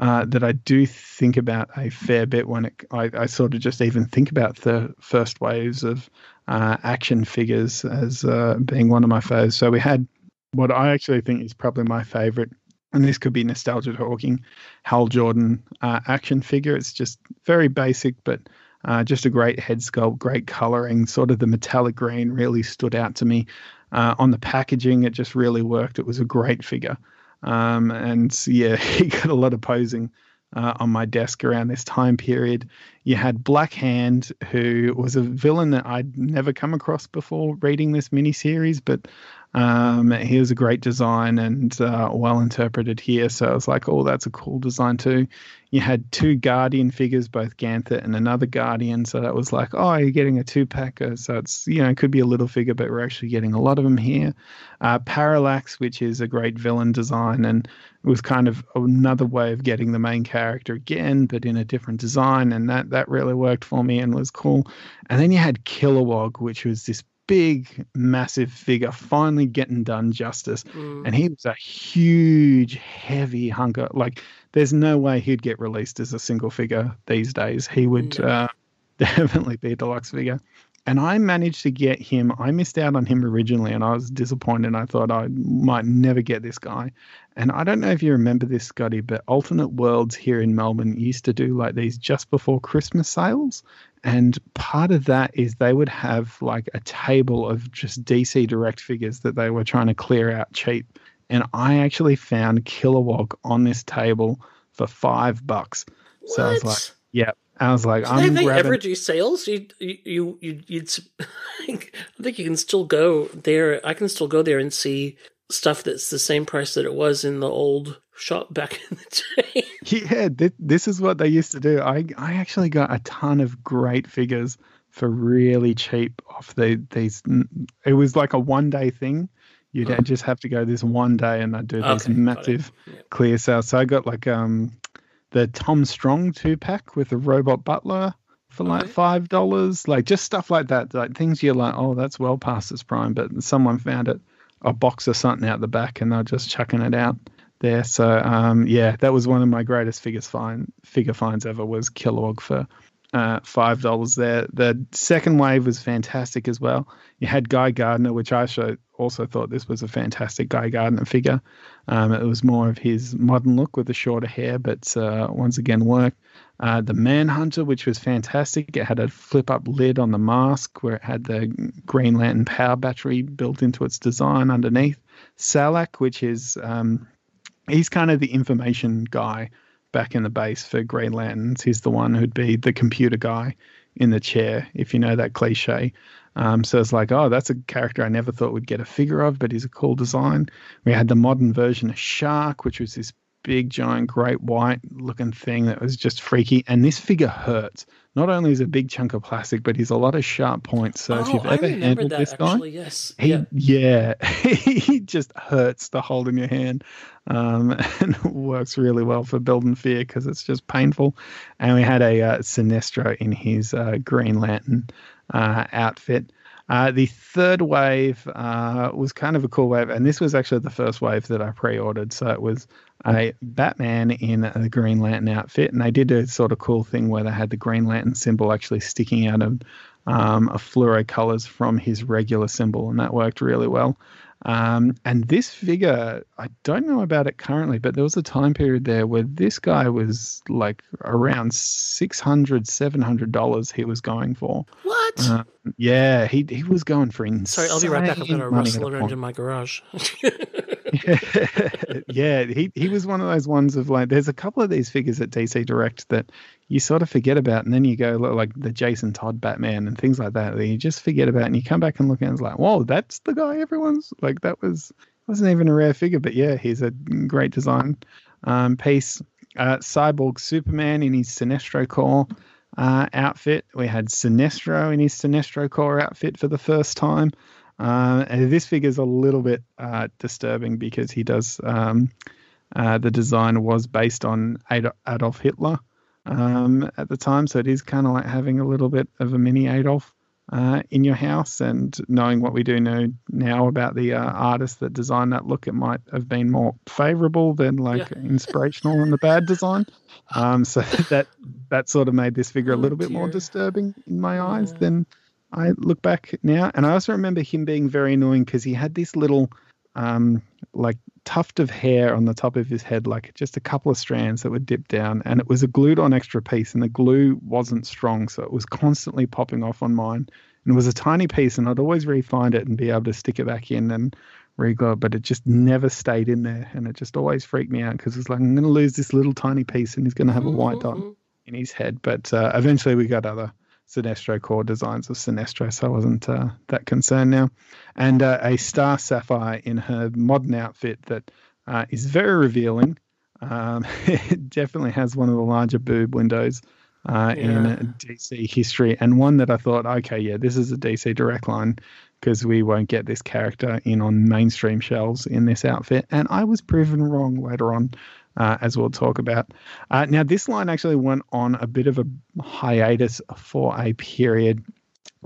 uh, that I do think about a fair bit when it, I, I sort of just even think about the first waves of uh, action figures as uh, being one of my faves. So we had what I actually think is probably my favorite, and this could be nostalgia talking, Hal Jordan uh, action figure. It's just very basic, but uh, just a great head sculpt, great coloring. Sort of the metallic green really stood out to me. Uh, on the packaging, it just really worked. It was a great figure. Um, and yeah, he got a lot of posing uh, on my desk around this time period. You had Black Hand, who was a villain that I'd never come across before reading this miniseries, but um, he was a great design and uh, well interpreted here. So I was like, oh, that's a cool design too. You had two Guardian figures, both Ganthet and another Guardian. So that was like, oh, you're getting a two packer. So it's, you know, it could be a little figure, but we're actually getting a lot of them here. Uh, Parallax, which is a great villain design. And was kind of another way of getting the main character again, but in a different design. And that, that really worked for me and was cool. And then you had Kilowog, which was this big, massive figure finally getting done justice. Mm. And he was a huge, heavy hunker. Like, there's no way he'd get released as a single figure these days. He would uh, definitely be a deluxe figure. And I managed to get him. I missed out on him originally, and I was disappointed. I thought I might never get this guy. And I don't know if you remember this, Scotty, but Alternate Worlds here in Melbourne used to do like these just before Christmas sales. And part of that is they would have like a table of just DC Direct figures that they were trying to clear out cheap. And I actually found Kilowog on this table for five bucks. What? So I was like, yeah. I was like, Did I'm they grabbing... ever do sales? You, you, you, you'd. I think you can still go there. I can still go there and see stuff that's the same price that it was in the old shop back in the day. Yeah, th- this is what they used to do. I I actually got a ton of great figures for really cheap off the these. It was like a one day thing. You'd oh. just have to go this one day, and I'd do this okay, massive yeah. clear sales. So I got like um the Tom Strong two pack with the robot butler for like five dollars. Like just stuff like that. Like things you're like, oh, that's well past its prime, but someone found it a box or something out the back, and they're just chucking it out there. So um, yeah, that was one of my greatest figures find figure finds ever was Kilowog for uh, five dollars there. The second wave was fantastic as well. You had Guy Gardner, which I also thought this was a fantastic Guy Gardner figure. Um, it was more of his modern look with the shorter hair, but uh, once again worked. Uh, the Manhunter, which was fantastic. It had a flip up lid on the mask where it had the Green Lantern power battery built into its design underneath. Salaak, which is um, he's kind of the information guy back in the base for Green Lanterns. He's the one who'd be the computer guy in the chair, if you know that cliche. Um, so it's like, oh, that's a character I never thought we'd get a figure of, but he's a cool design. We had the modern version of Shark, which was this big, giant, great white looking thing that was just freaky. And this figure hurts. Not only is a big chunk of plastic, but he's a lot of sharp points. So oh, if you've ever handled that, this actually, guy, yes. he yeah, yeah he just hurts to hold in your hand, um, and works really well for building fear because it's just painful. And we had a uh, Sinestro in his uh, Green Lantern uh, outfit. Uh, the third wave uh, was kind of a cool wave, and this was actually the first wave that I pre-ordered. So it was a Batman in a Green Lantern outfit, and they did a sort of cool thing where they had the Green Lantern symbol actually sticking out of um, a fluoro colors from his regular symbol, and that worked really well. Um, and this figure, I don't know about it currently, but there was a time period there where this guy was like around $600, $700 he was going for. What? Uh, yeah, he he was going for insane Sorry, I'll be right back. I'm going to rustle around in my garage. yeah, he he was one of those ones of like. There's a couple of these figures at DC Direct that you sort of forget about, and then you go look, like the Jason Todd Batman and things like that. That you just forget about, and you come back and look at it, and it's like, whoa, that's the guy everyone's like. That was wasn't even a rare figure, but yeah, he's a great design um, piece. Uh, Cyborg Superman in his Sinestro Corps uh, outfit. We had Sinestro in his Sinestro Corps outfit for the first time. Uh, this figure is a little bit uh, disturbing because he does. Um, uh, the design was based on Adolf Hitler um, at the time, so it is kind of like having a little bit of a mini Adolf uh, in your house. And knowing what we do know now about the uh, artist that designed that look, it might have been more favorable than like yeah. inspirational in the bad design. Um, so that that sort of made this figure a oh, little oh, bit more disturbing in my eyes than I look back now, and I also remember him being very annoying because he had this little, um, like tuft of hair on the top of his head, like just a couple of strands that would dip down, and it was a glued-on extra piece, and the glue wasn't strong, so it was constantly popping off on mine. And it was a tiny piece, and I'd always refind it and be able to stick it back in and reglow, but it just never stayed in there, and it just always freaked me out because it's like I'm going to lose this little tiny piece, and he's going to have a white dot in his head. But uh, eventually, we got other Sinestro Corps designs of Sinestro, so I wasn't uh, that concerned now. And uh, a Star Sapphire in her modern outfit that uh, is very revealing. Um, it definitely has one of the larger boob windows uh, Yeah. in DC history, and one that I thought, okay, yeah, this is a DC direct line because we won't get this character in on mainstream shelves in this outfit. And I was proven wrong later on, uh, as we'll talk about. Uh, now, this line actually went on a bit of a hiatus for a period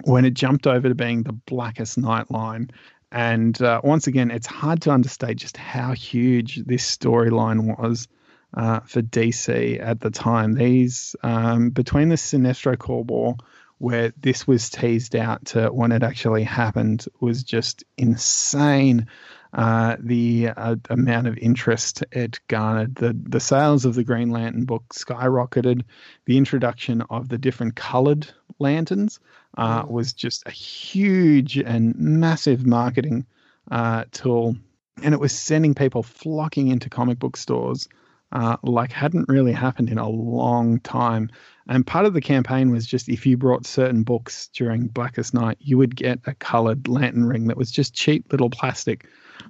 when it jumped over to being the Blackest Night line. And uh, once again, it's hard to understate just how huge this storyline was uh, for DC at the time. These, um, between the Sinestro Corps War, where this was teased out to when it actually happened, was just insane. Uh, the uh, amount of interest it garnered, the the sales of the Green Lantern book skyrocketed. The introduction of the different colored lanterns uh, was just a huge and massive marketing uh, tool, and it was sending people flocking into comic book stores uh, like hadn't really happened in a long time. And part of the campaign was just if you brought certain books during Blackest Night, you would get a colored lantern ring that was just cheap little plastic.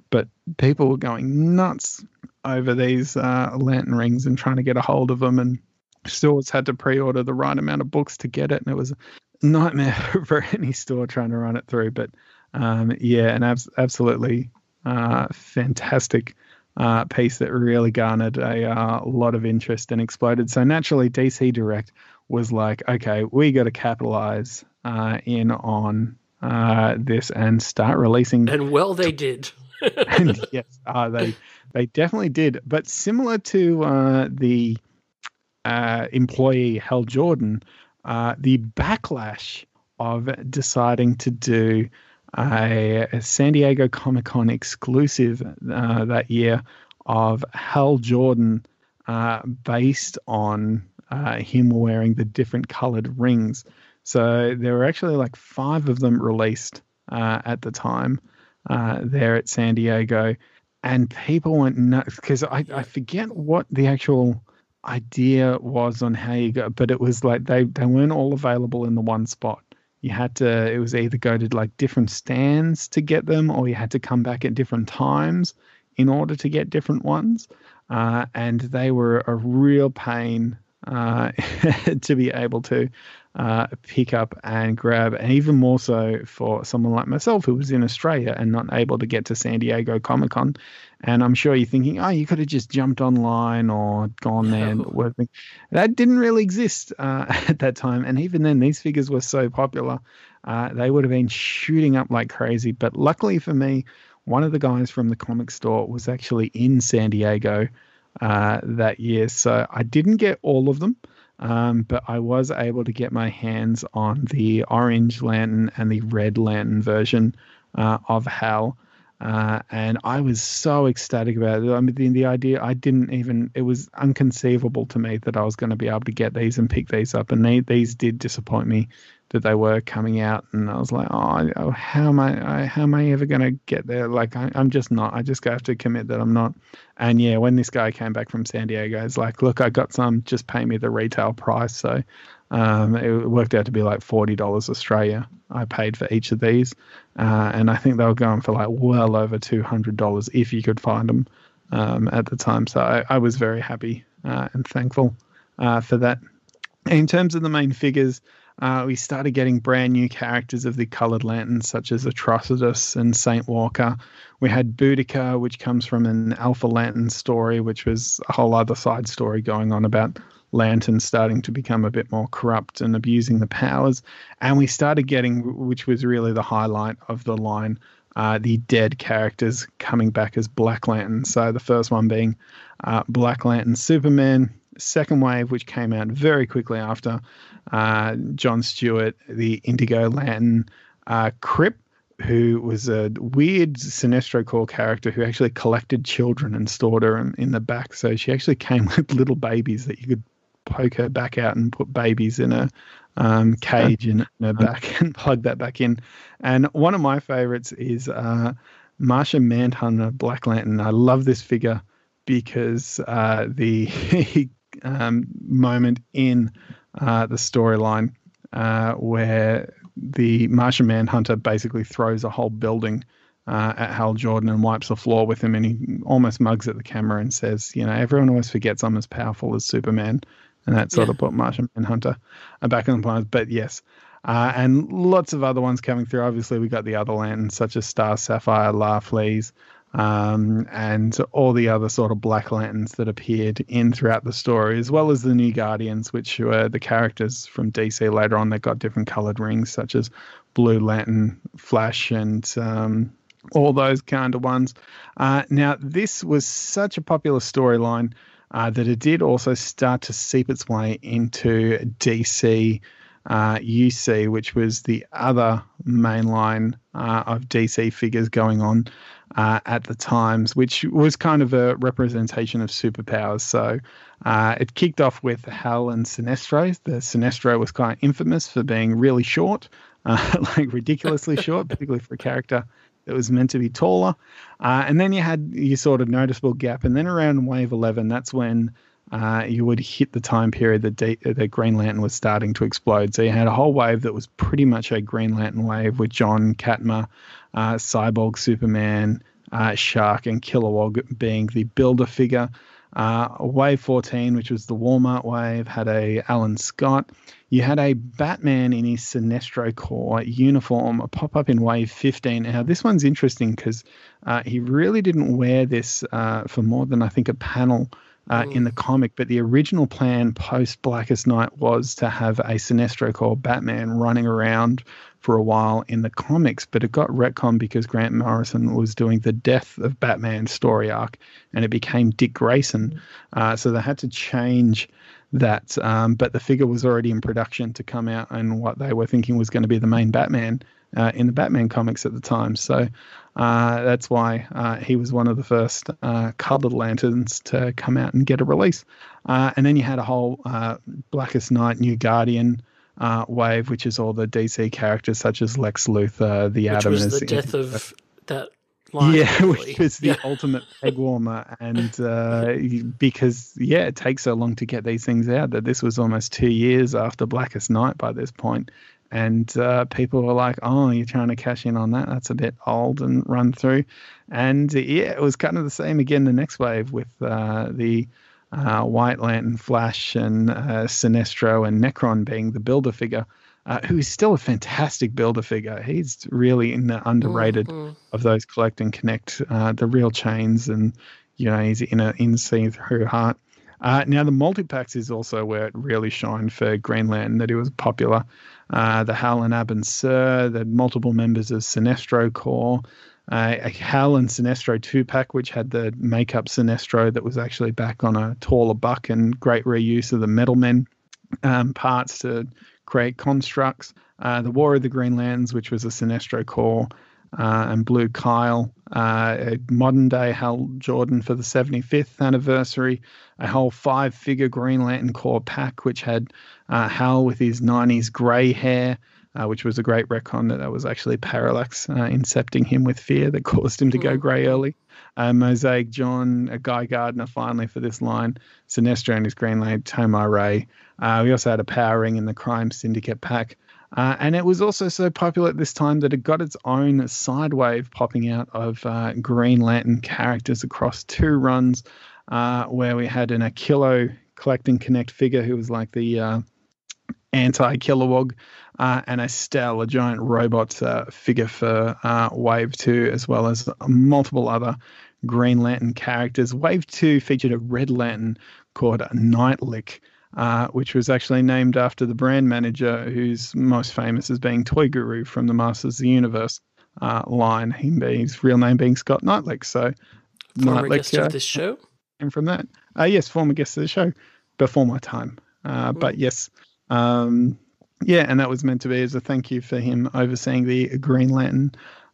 But people were going nuts over these uh, lantern rings and trying to get a hold of them. And stores had to pre order the right amount of books to get it. And it was a nightmare for any store trying to run it through. But um, yeah, an abs- absolutely uh, fantastic uh, piece that really garnered a uh, lot of interest and exploded. So naturally, DC Direct was like, okay, we got to capitalize uh, in on uh, this and start releasing. And well, they did. and yes, uh, they they definitely did. But similar to uh, the uh, employee Hal Jordan, uh, the backlash of deciding to do a, a San Diego Comic Con exclusive uh, that year of Hal Jordan uh, based on him wearing the different colored rings. So there were actually like five of them released at the time uh, there at San Diego. And people went nuts because I, I forget what the actual idea was on how you go, but it was like they, they weren't all available in the one spot. You had to it was either go to like different stands to get them or you had to come back at different times in order to get different ones. Uh, and they were a real pain uh, to be able to uh, pick up and grab and even more so for someone like myself who was in australia and not able to get to san diego comic-con and i'm sure you're thinking oh you could have just jumped online or gone there and working that didn't really exist uh, at that time. And even then, these figures were so popular, uh, they would have been shooting up like crazy. But luckily for me, one of the guys from the comic store was actually in San Diego uh, that year. So I didn't get all of them, um, but I was able to get my hands on the orange lantern and the red lantern version uh, of Hal. Uh, and I was so ecstatic about it. I mean, the, the idea, I didn't even, it was unconceivable to me that I was going to be able to get these and pick these up. And they, these did disappoint me that they were coming out. And I was like, oh, oh how am I, I, how am I ever going to get there? Like, I, I'm just not. I just have to commit that I'm not. And yeah, when this guy came back from San Diego, it's like, look, I got some, just pay me the retail price. So um, it worked out to be like forty dollars Australia. I paid for each of these, uh, and I think they were going for like well over two hundred dollars if you could find them um, at the time. So I, I was very happy uh, and thankful uh, for that. In terms of the main figures, uh, we started getting brand new characters of the colored lanterns, such as Atrocitus and Saint Walker. We had Boudica, which comes from an Alpha Lantern story, which was a whole other side story going on about lanterns starting to become a bit more corrupt and abusing the powers. And we started getting, which was really the highlight of the line, uh, the dead characters coming back as Black Lantern. So the first one being uh, Black Lantern Superman, second wave, which came out very quickly after uh, John Stewart, the Indigo Lantern uh, Kryb, who was a weird Sinestro Corps character who actually collected children and stored her in, in the back. So she actually came with little babies that you could poke her back out and put babies in a um, cage in, in her back and plug that back in. And one of my favorites is uh, Martian Manhunter Black Lantern. I love this figure because uh, the um, moment in uh, the storyline uh, where the Martian Manhunter basically throws a whole building uh, at Hal Jordan and wipes the floor with him, and he almost mugs at the camera and says, "You know, everyone always forgets I'm as powerful as Superman," and that sort Yeah. of put Martian Manhunter uh, back on the planet. But yes. Uh, and lots of other ones coming through. Obviously, we got the other lanterns such as Star Sapphire, Larfleeze, um, and all the other sort of Black Lanterns that appeared in throughout the story, as well as the New Guardians, which were the characters from DC later on that got different colored rings, such as Blue Lantern, Flash, and um, all those kind of ones. Uh, now, this was such a popular storyline uh, that it did also start to seep its way into DC uh, UC, which was the other main line uh, of DC figures going on uh, at the times, which was kind of a representation of superpowers. So uh, it kicked off with Hal and Sinestro. The Sinestro was kind of infamous for being really short, uh, like ridiculously short, particularly for a character that was meant to be taller. Uh, and then you had your sort of noticeable gap. And then around Wave 11, that's when uh, you would hit the time period that D- that Green Lantern was starting to explode. So you had a whole wave that was pretty much a Green Lantern wave with John Katma, uh, Cyborg, Superman, uh, Shark, and Kilowog being the builder figure. Uh, wave 14, which was the Walmart wave, had a Alan Scott. You had a Batman in his Sinestro Corps uniform pop up in Wave 15. Now, this one's interesting because uh, he really didn't wear this uh, for more than, I think, a panel uh, in the comic. But the original plan post Blackest Night was to have a Sinestro Corps Batman running around for a while in the comics, but it got retconned because Grant Morrison was doing the Death of Batman story arc and it became Dick Grayson. Uh, so they had to change that. Um, but the figure was already in production to come out and what they were thinking was going to be the main Batman uh, in the Batman comics at the time. So uh, that's why uh, he was one of the first uh, colored lanterns to come out and get a release. Uh, and then you had a whole uh, Blackest Night, New Guardian uh, wave, which is all the DC characters such as Lex Luthor, the Which Atom. was the death of that line. yeah, which was the Yeah. ultimate peg warmer, and uh, because yeah, it takes so long to get these things out that this was almost two years after Blackest Night by this point, and uh, people were like, "Oh, you're trying to cash in on that? That's a bit old and run through," and yeah, it was kind of the same again the next wave with uh, the. Uh, White Lantern, Flash, and uh, Sinestro, and Nekron being the builder figure, uh, who is still a fantastic builder figure. He's really in the underrated of those collect and connect uh, the real chains and you know he's in a in see through heart. Uh, now the multi-packs is also where it really shined for Green Lantern that it was popular. Uh, the Hal and Abin Sur the multiple members of Sinestro Corps uh, a Hal and Sinestro two-pack which had the makeup Sinestro that was actually back on a taller buck and great reuse of the metal men um, parts to create constructs. Uh, the War of the Green Lanterns, which was a Sinestro Corps, uh, and Blue Kyle, uh, a modern day Hal Jordan for the 75th anniversary, a whole five figure Green Lantern Corps pack, which had uh, Hal with his 90s grey hair. Uh, which was a great retcon that that was actually Parallax uh, incepting him with fear that caused him to go grey early. Uh, Mosaic John, a Guy Gardner finally for this line, Sinestro and his Green Lantern, Tomar-Re. Uh, we also had a Power Ring in the Crime Syndicate pack. Uh, and it was also so popular at this time that it got its own side wave popping out of uh, Green Lantern characters across two runs, uh, where we had an Arkillo collect and connect figure who was like the uh, anti Kilowog, uh, and a Stel, a giant robot uh, figure for uh, Wave 2, as well as multiple other Green Lantern characters. Wave 2 featured a Red Lantern called Nightlick. Uh, which was actually named after the brand manager who's most famous as being Toy Guru from the Masters of the Universe uh, line. He, his real name being Scott Neitlich. So Former Nightlick, guest of this show. came from that. Uh, yes, former guest of the show before my time. Uh, but yes, um, yeah, and that was meant to be as a thank you for him overseeing the Green Lantern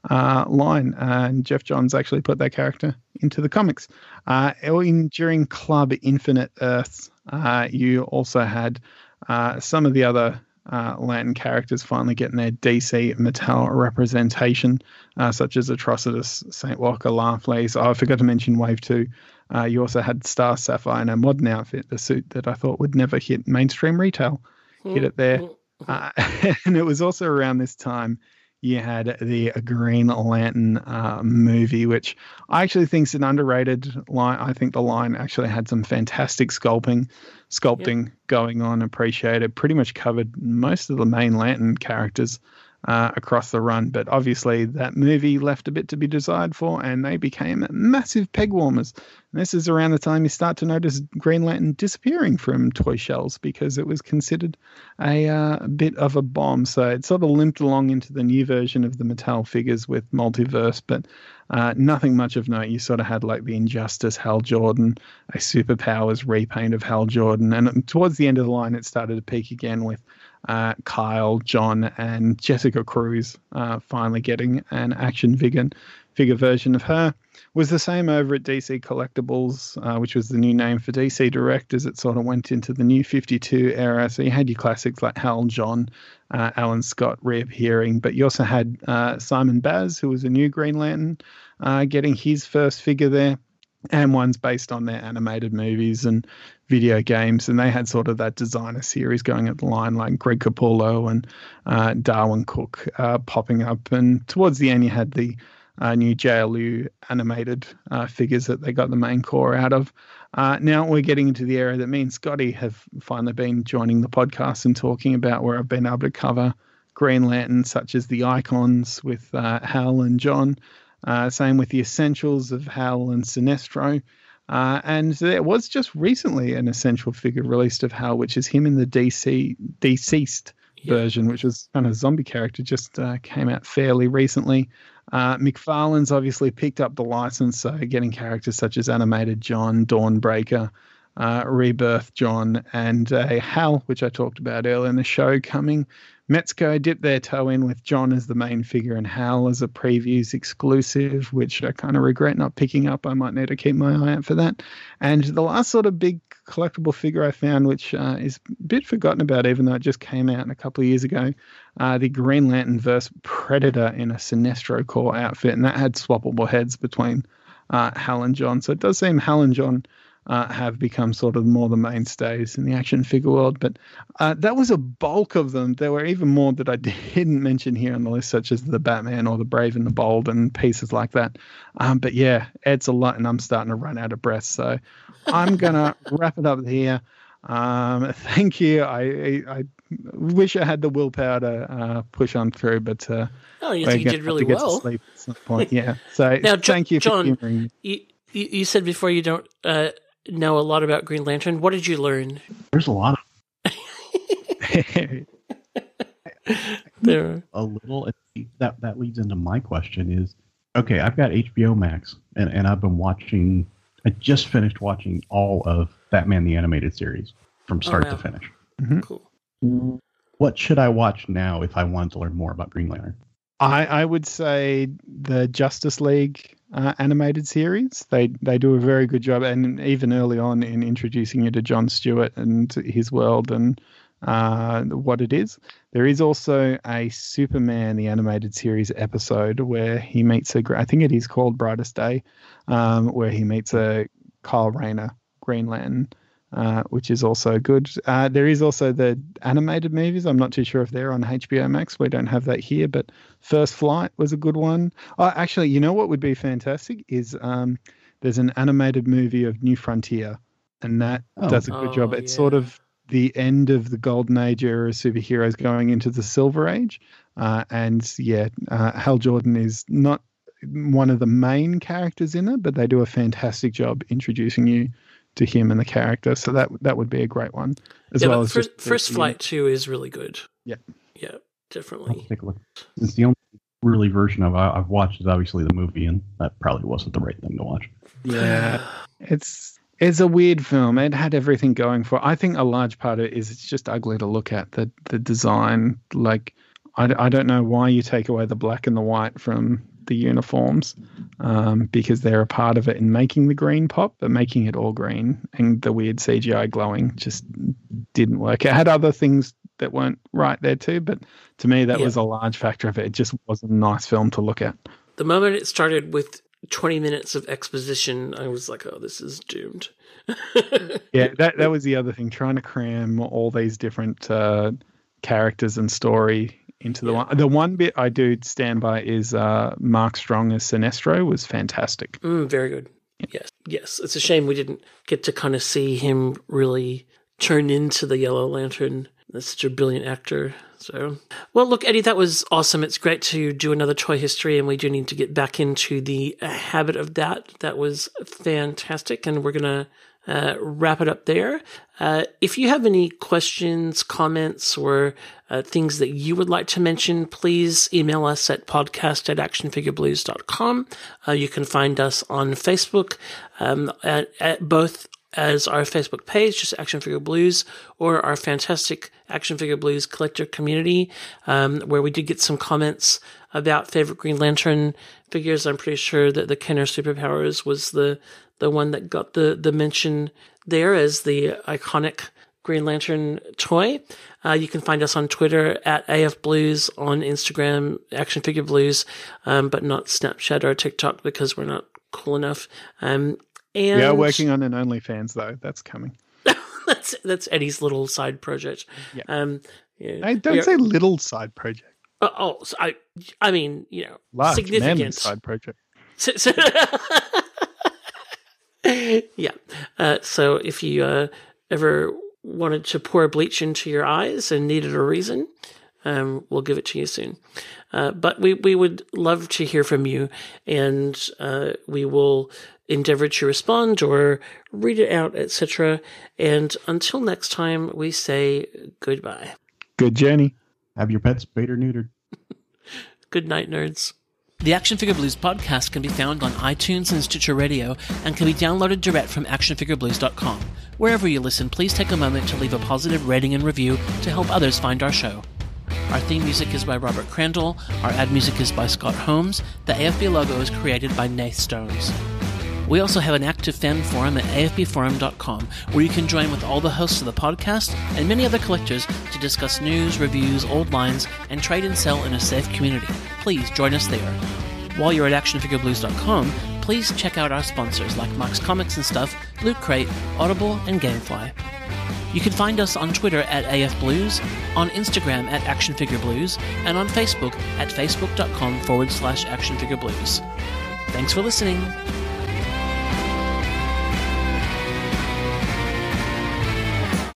uh, line. Uh, and Geoff Johns actually put that character into the comics. Uh, in, during Club Infinite Earths, uh, you also had uh, some of the other uh, Lantern characters finally getting their DC Mattel representation, such as Atrocitus, Saint Walker, Larfleeze. Oh, I forgot to mention Wave 2. Uh, you also had Star Sapphire in a modern outfit, the suit that I thought would never hit mainstream retail. Hit it there. Uh, and it was also around this time you had the Green Lantern uh, movie, which I actually think is an underrated line. I think the line actually had some fantastic sculpting, sculpting yep. going on. Appreciated. Pretty much covered most of the main Lantern characters uh, across the run. But obviously, that movie left a bit to be desired for, and they became massive peg warmers. And this is around the time you start to notice Green Lantern disappearing from toy shelves because it was considered a uh, bit of a bomb. So it sort of limped along into the new version of the Mattel figures with Multiverse, but uh, nothing much of note. You sort of had like the Injustice Hal Jordan, a Superpowers repaint of Hal Jordan, and towards the end of the line, it started to peak again with uh, Kyle, John, and Jessica Cruz uh, finally getting an action figure, figure version of her. Was the same over at DC Collectibles, uh, which was the new name for DC Direct as it sort of went into the new 52 era. So you had your classics like Hal, John, uh, Alan Scott reappearing, but you also had uh, Simon Baz, who was a new Green Lantern, uh, getting his first figure there and one's based on their animated movies and video games. And they had sort of that designer series going at the line, like Greg Capullo and uh, Darwyn Cooke uh, popping up. And towards the end, you had the uh, new JLU animated uh, figures that they got the main core out of. Uh, now we're getting into the area that me and Scotty have finally been joining the podcast and talking about where I've been able to cover Green Lantern, such as the icons with uh, Hal and John. Uh, same with the essentials of Hal and Sinestro. Uh, and there was just recently an essential figure released of Hal, which is him in the DC DCeased yeah. version, which was kind of a zombie character, just uh, came out fairly recently. Uh, McFarlane's obviously picked up the license, so getting characters such as Animated John, Dawnbreaker, uh, Rebirth John, and uh, Hal, which I talked about earlier in the show, coming Mezco dipped their toe in with John as the main figure and Hal as a previews exclusive, which I kind of regret not picking up. I might need to keep my eye out for that. And the last sort of big collectible figure I found, which uh, is a bit forgotten about, even though it just came out a couple of years ago, uh, the Green Lantern verse Predator in a Sinestro Corps outfit, and that had swappable heads between uh, Hal and John. So it does seem Hal and John uh, have become sort of more the mainstays in the action figure world. But uh, that was a bulk of them. There were even more that I didn't mention here on the list, such as the Batman or the Brave and the Bold and pieces like that. Um, but yeah, it's a lot, and I'm starting to run out of breath. So I'm gonna wrap it up here. Um, thank you. I, I, I wish I had the willpower to uh, push on through, but uh, oh, you, you did really well. To sleep at some point. Yeah. So now, thank you, John. You, you, said before you don't uh, know a lot about Green Lantern. What did you learn? There's a lot of there. A little that that leads into my question is okay, I've got HBO Max and, and I've been watching I just finished watching all of Batman the Animated Series from oh, start oh, wow. to finish. Mm-hmm. Cool. What should I watch now if I wanted to learn more about Green Lantern? I, I would say the Justice League uh, animated series. They they do a very good job, and even early on in introducing you to John Stewart and his world and uh, what it is. There is also a Superman the animated series episode where he meets a I think it is called Brightest Day, um, where he meets a Kyle Rayner Green Lantern uh, which is also good. Uh, there is also the animated movies. I'm not too sure if they're on HBO Max. We don't have that here, but First Flight was a good one. Oh, actually, you know what would be fantastic is um, there's an animated movie of New Frontier, and that oh. does a good oh, job. It's yeah. sort of the end of the golden age era of superheroes going into the silver age. Uh, and yeah, uh, Hal Jordan is not one of the main characters in it, but they do a fantastic job introducing you to him and the character. So that that would be a great one. As yeah, well as first, first flight too is really good. Yeah, yeah, definitely. take a look. It's the only really version of I've watched is obviously the movie, and that probably wasn't the right thing to watch. Yeah, it's it's a weird film. It had everything going for. It. I think a large part of it is it's just ugly to look at. The the design, like I, I don't know why you take away the black and the white from the uniforms um, because they're a part of it in making the green pop, but making it all green and the weird CGI glowing just didn't work. It had other things that weren't right there too. But to me, that Yeah. was a large factor of it. It just wasn't a nice film to look at. The moment it started with 20 minutes of exposition, I was like, oh, this is doomed. Yeah, that that was the other thing, trying to cram all these different uh, characters and story into the one. The one bit I do stand by is uh, Mark Strong as Sinestro was fantastic. Mm, very good. Yes, yes. It's a shame we didn't get to kind of see him really turn into the Yellow Lantern. That's such a brilliant actor. So, well, look, Eddie, that was awesome. It's great to do another toy history, and we do need to get back into the habit of that. That was fantastic, and we're gonna uh, wrap it up there. Uh, if you have any questions, comments, or uh, things that you would like to mention, please email us at podcast at actionfigureblues.com. Uh, you can find us on Facebook um, at, at both as our Facebook page, just Action Figure Blues, or our fantastic Action Figure Blues collector community, um, where we did get some comments about favorite Green Lantern figures. I'm pretty sure that the Kenner Superpowers was the the one that got the the mention there as the iconic Green Lantern toy. Uh, you can find us on Twitter at AF Blues, on Instagram, Action Figure Blues, um, but not Snapchat or TikTok because we're not cool enough. Um, and We are working on an OnlyFans though. That's coming. that's that's Eddie's little side project. Yeah. Um, yeah. Hey, don't are- say little side project. Oh, oh, so I, I mean, you know, Large significant. side project. So- so- yeah. Uh, so if you uh, ever wanted to pour bleach into your eyes and needed a reason, um, we'll give it to you soon. Uh, but we, we would love to hear from you, and uh, we will endeavor to respond or read it out, etc. And until next time, we say goodbye. Good journey. Have your pets spayed or neutered. Good night, nerds. The Action Figure Blues podcast can be found on iTunes and Stitcher Radio and can be downloaded direct from actionfigureblues.com. Wherever you listen, please take a moment to leave a positive rating and review to help others find our show. Our theme music is by Robert Crandall, our ad music is by Scott Holmes, the AFB logo is created by Nath Stones. We also have an active fan forum at afbforum.com where you can join with all the hosts of the podcast and many other collectors to discuss news, reviews, old lines, and trade and sell in a safe community. Please join us there. While you're at actionfigureblues.com, please check out our sponsors like Max Comics and Stuff, Loot Crate, Audible, and Gamefly. You can find us on Twitter at AFBlues, on Instagram at ActionFigureBlues, and on Facebook at facebook.com forward slash ActionFigureBlues. Thanks for listening.